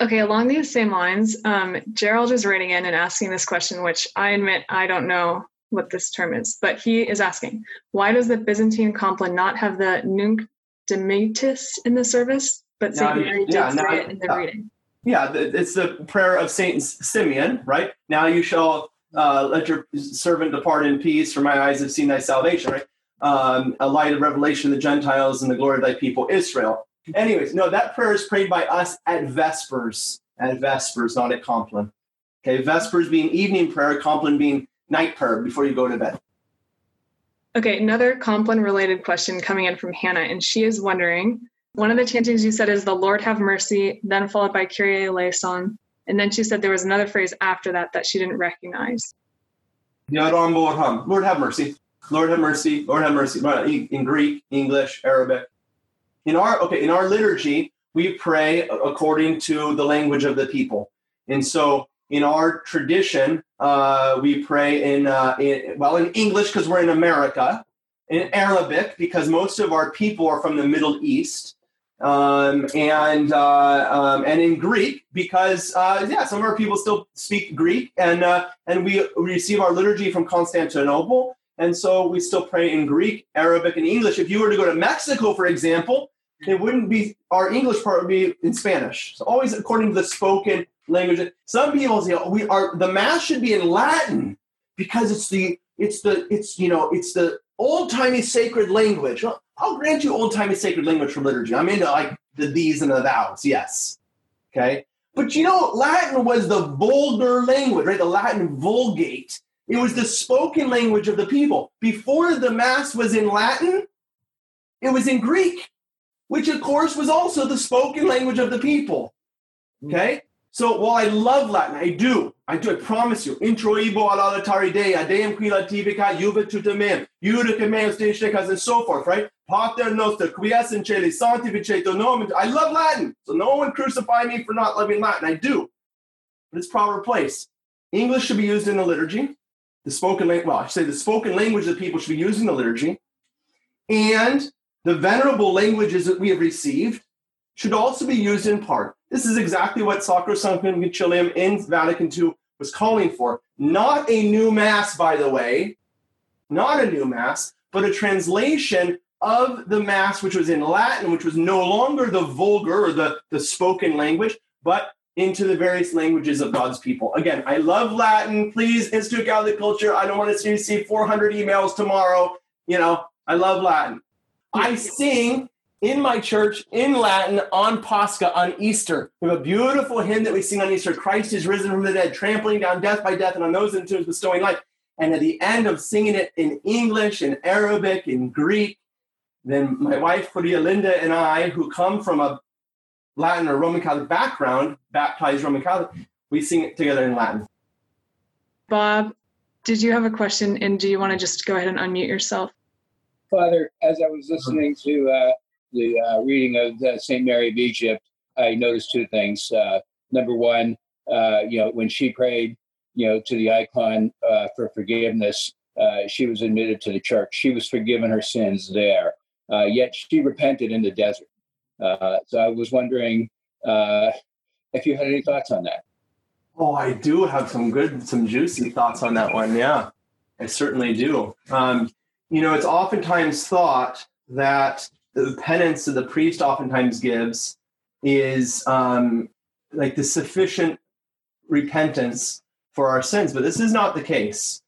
Okay, along these same lines, um, Gerald is writing in and asking this question, which I admit I don't know what this term is, but he is asking, why does the Byzantine Compline not have the Nunc Dimittis in the service, but St. Mary did yeah, now- it in the yeah. reading? Yeah, it's the prayer of Saint Simeon, right? Now you shall uh, let your servant depart in peace, for my eyes have seen thy salvation, right? Um, a light of revelation of the Gentiles and the glory of thy people Israel. Anyways, no, that prayer is prayed by us at Vespers, at Vespers, not at Compline. Okay, Vespers being evening prayer, Compline being night prayer before you go to bed. Okay, another Compline related question coming in from Hannah, and she is wondering one of the chantings you said is the Lord have mercy, then followed by Kyrie eleison. And then she said there was another phrase after that that she didn't recognize. Lord have mercy. Lord have mercy. Lord have mercy. In Greek, English, Arabic. In our okay, in our liturgy, we pray according to the language of the people. And so in our tradition, uh, we pray in, uh, in well in English because we're in America, in Arabic because most of our people are from the Middle East, um, and uh, um, and in Greek because uh, yeah, some of our people still speak Greek, and uh, and we receive our liturgy from Constantinople, and so we still pray in Greek, Arabic, and English. If you were to go to Mexico, for example, it wouldn't be our English part would be in Spanish. So always according to the spoken language. Some people say we are the mass should be in Latin because it's the it's the it's you know it's the old timey sacred language. Well, I'll grant you old timey sacred language from liturgy. I'm into like the these and the thous, yes. Okay. But you know, Latin was the vulgar language, right? The Latin vulgate. It was the spoken language of the people. Before the Mass was in Latin, it was in Greek, which of course was also the spoken language of the people. Mm. Okay? So while I love Latin, I do, I do, I promise you, intro introibo ala taridea, deum qui lativica juve tutamem, judica meus deus and so forth, right? Pater noster, quies in celi, sanctificetur nomen. I love Latin, so no one crucify me for not loving Latin. I do. But it's proper place. English should be used in the liturgy. The spoken language, well, I should say the spoken language that people should be using the liturgy. And the venerable languages that we have received should also be used in part. This is exactly what Sacrosanctum Concilium in Vatican II was calling for. Not a new mass, by the way, not a new mass, but a translation of the mass, which was in Latin, which was no longer the vulgar or the, the spoken language, but into the various languages of God's people. Again, I love Latin. Please, Institute of Catholic Culture. I don't want to receive 400 emails tomorrow. You know, I love Latin. I sing in my church in Latin on Pascha, on Easter. We have a beautiful hymn that we sing on Easter Christ is risen from the dead, trampling down death by death, and on those in tombs bestowing life. And at the end of singing it in English, in Arabic, in Greek, then my wife, Claudia Linda, and I, who come from a Latin or Roman Catholic background, baptized Roman Catholic, we sing it together in Latin. Bob, did you have a question? And do you want to just go ahead and unmute yourself? Father, as I was listening to uh, the uh, reading of uh, St. Mary of Egypt, I noticed two things. Uh, number one, uh, you know, when she prayed, you know, to the icon uh, for forgiveness, uh, she was admitted to the church. She was forgiven her sins there. Uh, yet she repented in the desert. Uh, so I was wondering uh, if you had any thoughts on that. Oh, I do have some good, some juicy thoughts on that one. Yeah, I certainly do. Um, you know, it's oftentimes thought that the penance that the priest oftentimes gives is um, like the sufficient repentance for our sins, but this is not the case.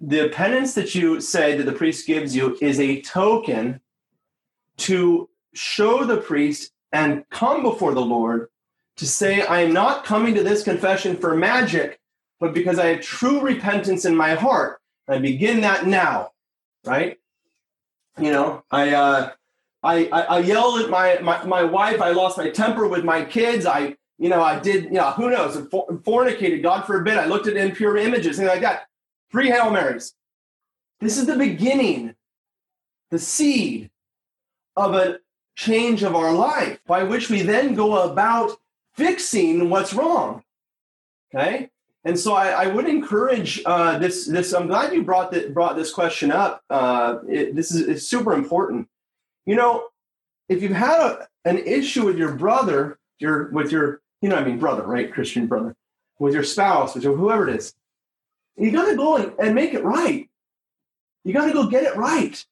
The penance that you say that the priest gives you is a token to show the priest and come before the Lord to say, I am not coming to this confession for magic, but because I have true repentance in my heart. I begin that now, right? You know, I, uh, I, I, I yelled at my, my, my wife. I lost my temper with my kids. I, you know, I did, you know, who knows, fornicated, God forbid. I looked at impure images, things like that. Three Hail Marys. This is the beginning, the seed of a change of our life by which we then go about fixing what's wrong. Okay? And so I, I would encourage uh, this. This I'm glad you brought that brought this question up. Uh, it, this is it's super important. You know, if you've had a, an issue with your brother, your with your you know I mean brother, right? Christian brother, with your spouse, with your, whoever it is, you got to go and, and make it right. You got to go get it right.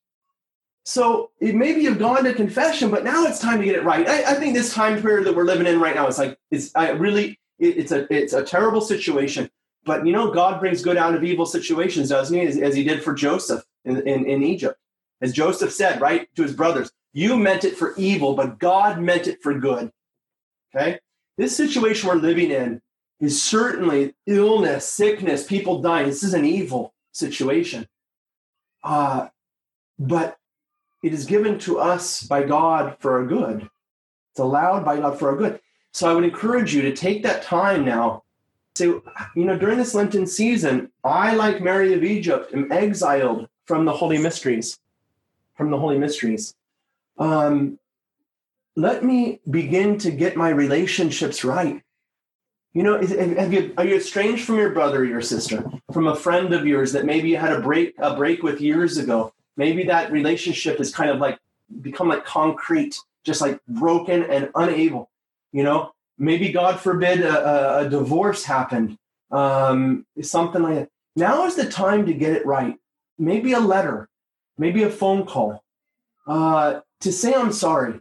So it, maybe you've gone to confession, but now it's time to get it right. I, I think this time period that we're living in right now is like it's I really it, it's a it's a terrible situation. But you know, God brings good out of evil situations, doesn't he? As, as he did for Joseph in, in, in Egypt. As Joseph said, right, to his brothers, you meant it for evil, but God meant it for good. Okay? This situation we're living in is certainly illness, sickness, people dying. This is an evil situation. Uh, but it is given to us by God for our good. It's allowed by God for our good. So I would encourage you to take that time now. Say, you know, during this Lenten season, I, like Mary of Egypt, am exiled from the Holy Mysteries. From the Holy Mysteries. Um, let me begin to get my relationships right. You know, have you, are you estranged from your brother or your sister, from a friend of yours that maybe you had a break a break with years ago? Maybe that relationship is kind of like become like concrete, just like broken and unable you know, maybe God forbid a, a, divorce happened, um, something like that. Now is the time to get it right. Maybe a letter, maybe a phone call, uh, to say I'm sorry.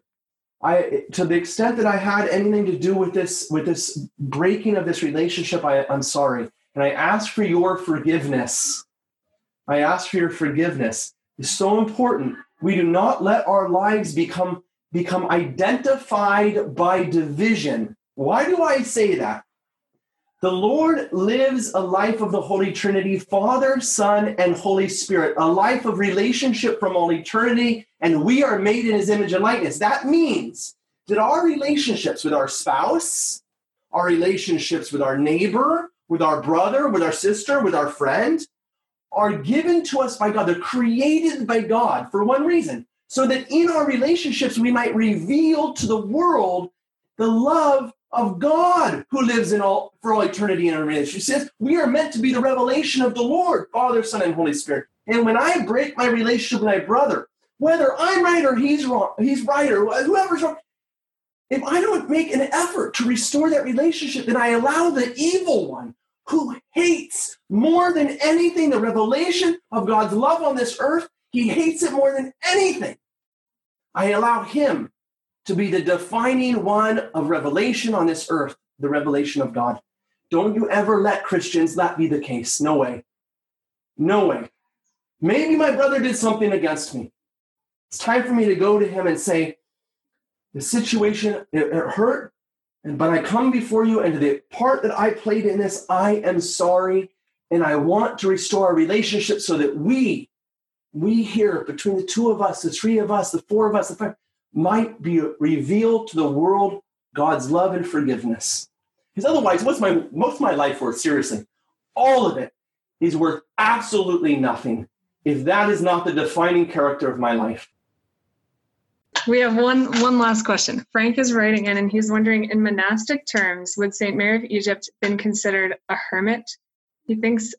I, to the extent that I had anything to do with this, with this breaking of this relationship, I, I'm sorry, and I ask for your forgiveness. I ask for your forgiveness. It's so important. We do not let our lives become become identified by division. Why do I say that? The Lord lives a life of the Holy Trinity, Father, Son, and Holy Spirit, a life of relationship from all eternity, and we are made in his image and likeness. That means that our relationships with our spouse, our relationships with our neighbor, with our brother, with our sister, with our friend, are given to us by God. They're created by God for one reason so that in our relationships we might reveal to the world the love of God who lives in all for all eternity in our relationship. says we are meant to be the revelation of the Lord, Father, Son, and Holy Spirit. And when I break my relationship with my brother, whether I'm right or he's wrong, he's right or whoever's wrong, if I don't make an effort to restore that relationship, then I allow the evil one who hates more than anything the revelation of God's love on this earth he hates it more than anything. I allow him to be the defining one of revelation on this earth, the revelation of God. Don't you ever let Christians that be the case. No way. No way. Maybe my brother did something against me. It's time for me to go to him and say, the situation, it, it hurt, and but I come before you, and the part that I played in this, I am sorry, and I want to restore our relationship so that we we here between the two of us, the three of us, the four of us, the five, might be revealed to the world God's love and forgiveness. Because otherwise, what's my most of my life worth? Seriously, all of it is worth absolutely nothing if that is not the defining character of my life. We have one one last question. Frank is writing in and he's wondering in monastic terms, would Saint Mary of Egypt been considered a hermit? He thinks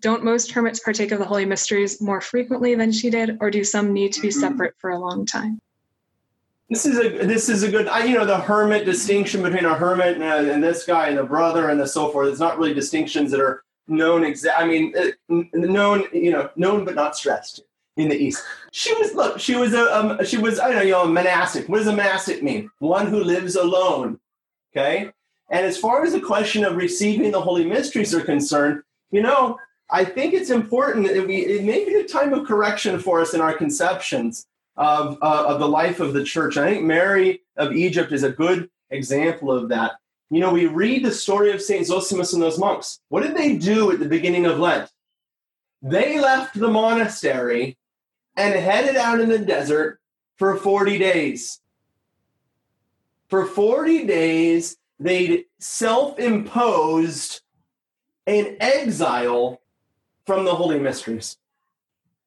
don't most hermits partake of the holy mysteries more frequently than she did or do some need to be mm-hmm. separate for a long time this is a this is a good you know the hermit distinction between a hermit and, and this guy and the brother and the so forth it's not really distinctions that are known exact i mean uh, known you know known but not stressed in the east she was look she was a um, she was i don't know, you know monastic what does a monastic mean one who lives alone okay and as far as the question of receiving the holy mysteries are concerned you know I think it's important that we, it may be a time of correction for us in our conceptions of, uh, of the life of the church. I think Mary of Egypt is a good example of that. You know, we read the story of St. Zosimus and those monks. What did they do at the beginning of Lent? They left the monastery and headed out in the desert for 40 days. For 40 days, they self imposed an exile from the holy mysteries.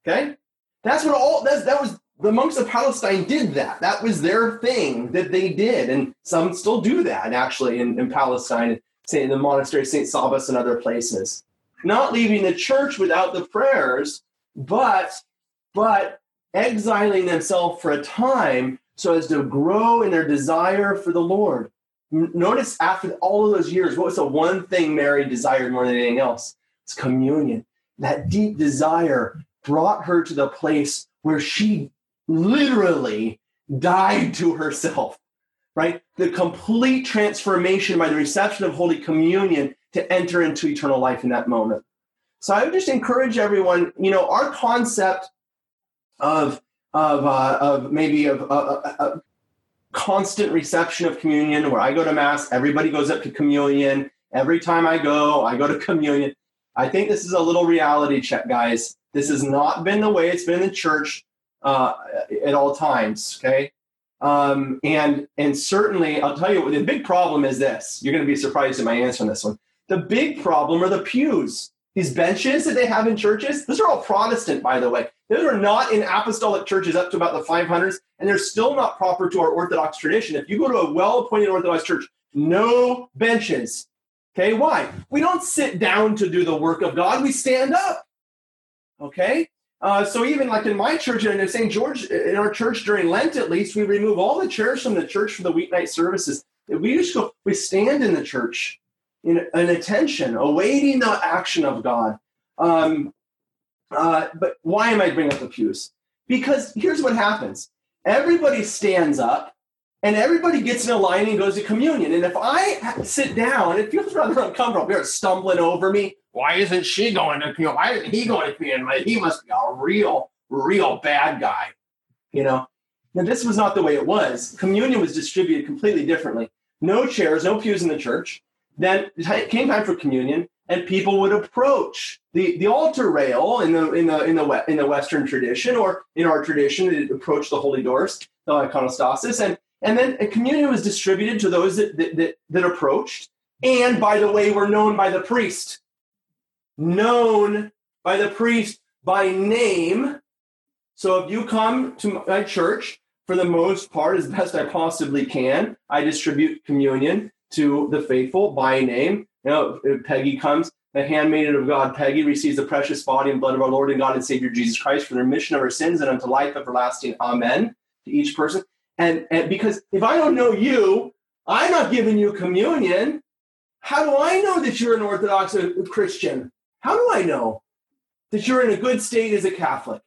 Okay? That's what all that's that was the monks of Palestine did that. That was their thing that they did. And some still do that actually in, in Palestine. say in the monastery, of St. Sabas, and other places. Not leaving the church without the prayers, but but exiling themselves for a time so as to grow in their desire for the Lord. Notice after all of those years, what was the one thing Mary desired more than anything else? It's communion. That deep desire brought her to the place where she literally died to herself, right? The complete transformation by the reception of Holy Communion to enter into eternal life in that moment. So I would just encourage everyone, you know, our concept of of uh, of maybe of a, uh, uh, constant reception of communion, where I go to mass, everybody goes up to communion. Every time I go, I go to *laughs* communion. I think this is a little reality check, guys. This has not been the way it's been in the church uh, at all times. Okay, um, and and certainly, I'll tell you, the big problem is this. You're going to be surprised at my answer on this one. The big problem are the pews. These benches that they have in churches, those are all Protestant, by the way. Those are not in apostolic churches up to about the 500s, and they're still not proper to our Orthodox tradition. If you go to a well appointed Orthodox church, no benches. Okay, why? We don't sit down to do the work of God, we stand up. Okay? Uh, so even like in my church and in St. George, in our church during Lent at least, we remove all the chairs from the church for the weeknight services. We just go, we stand in the church in an attention, awaiting the action of God. Um, uh, but why am I bringing up the pews? Because here's what happens everybody stands up and everybody gets in a line and goes to communion. And if I sit down, it feels rather uncomfortable. They're stumbling over me. Why isn't she going to communion? Why isn't he going to communion? He must be a real, real bad guy. You know? Now, this was not the way it was. Communion was distributed completely differently. No chairs, no pews in the church. Then it came time for communion, and people would approach the, the altar rail in the in the in the in the Western tradition, or in our tradition, it approached the holy doors, the iconostasis, and and then a communion was distributed to those that, that, that, that approached, and by the way, were known by the priest, known by the priest by name. So if you come to my church, for the most part, as best I possibly can, I distribute communion to the faithful by name. You know, Peggy comes, the handmaiden of God, Peggy, receives the precious body and blood of our Lord and God and Savior Jesus Christ for the remission of her sins and unto life everlasting. Amen. To each person. And, and because if I don't know you, I'm not giving you communion. How do I know that you're an Orthodox Christian? How do I know that you're in a good state as a Catholic?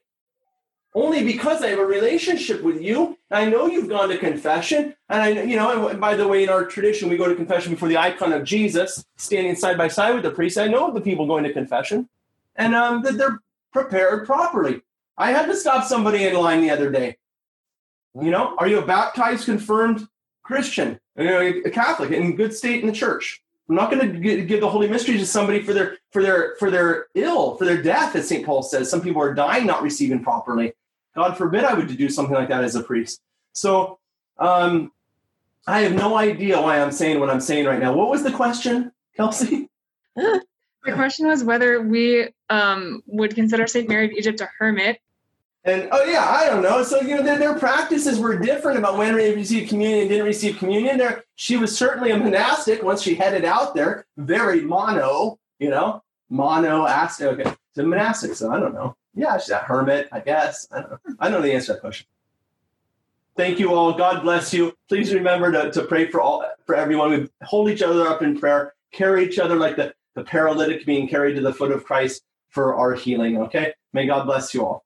Only because I have a relationship with you. I know you've gone to confession. And I, you know, and by the way, in our tradition, we go to confession before the icon of Jesus, standing side by side with the priest. I know the people going to confession and um, that they're prepared properly. I had to stop somebody in line the other day. You know, are you a baptized, confirmed Christian, you know, a Catholic in good state in the church? I'm not going to give the holy mysteries to somebody for their for their for their ill, for their death, as St. Paul says. Some people are dying, not receiving properly. God forbid I would do something like that as a priest. So um, I have no idea why I'm saying what I'm saying right now. What was the question, Kelsey? *laughs* the question was whether we um, would consider Saint Mary of Egypt a hermit. And oh yeah, I don't know. So you know, their, their practices were different about when they received communion and didn't receive communion. There, she was certainly a monastic once she headed out there. Very mono, you know, mono asked. Okay, so monastic. So I don't know yeah, she's a hermit, I guess. I don't know. I know the answer to that question. Thank you all. God bless you. Please remember to, to pray for all for everyone. We hold each other up in prayer, carry each other like the, the paralytic being carried to the foot of Christ for our healing. Okay? May God bless you all.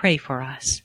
pray for us.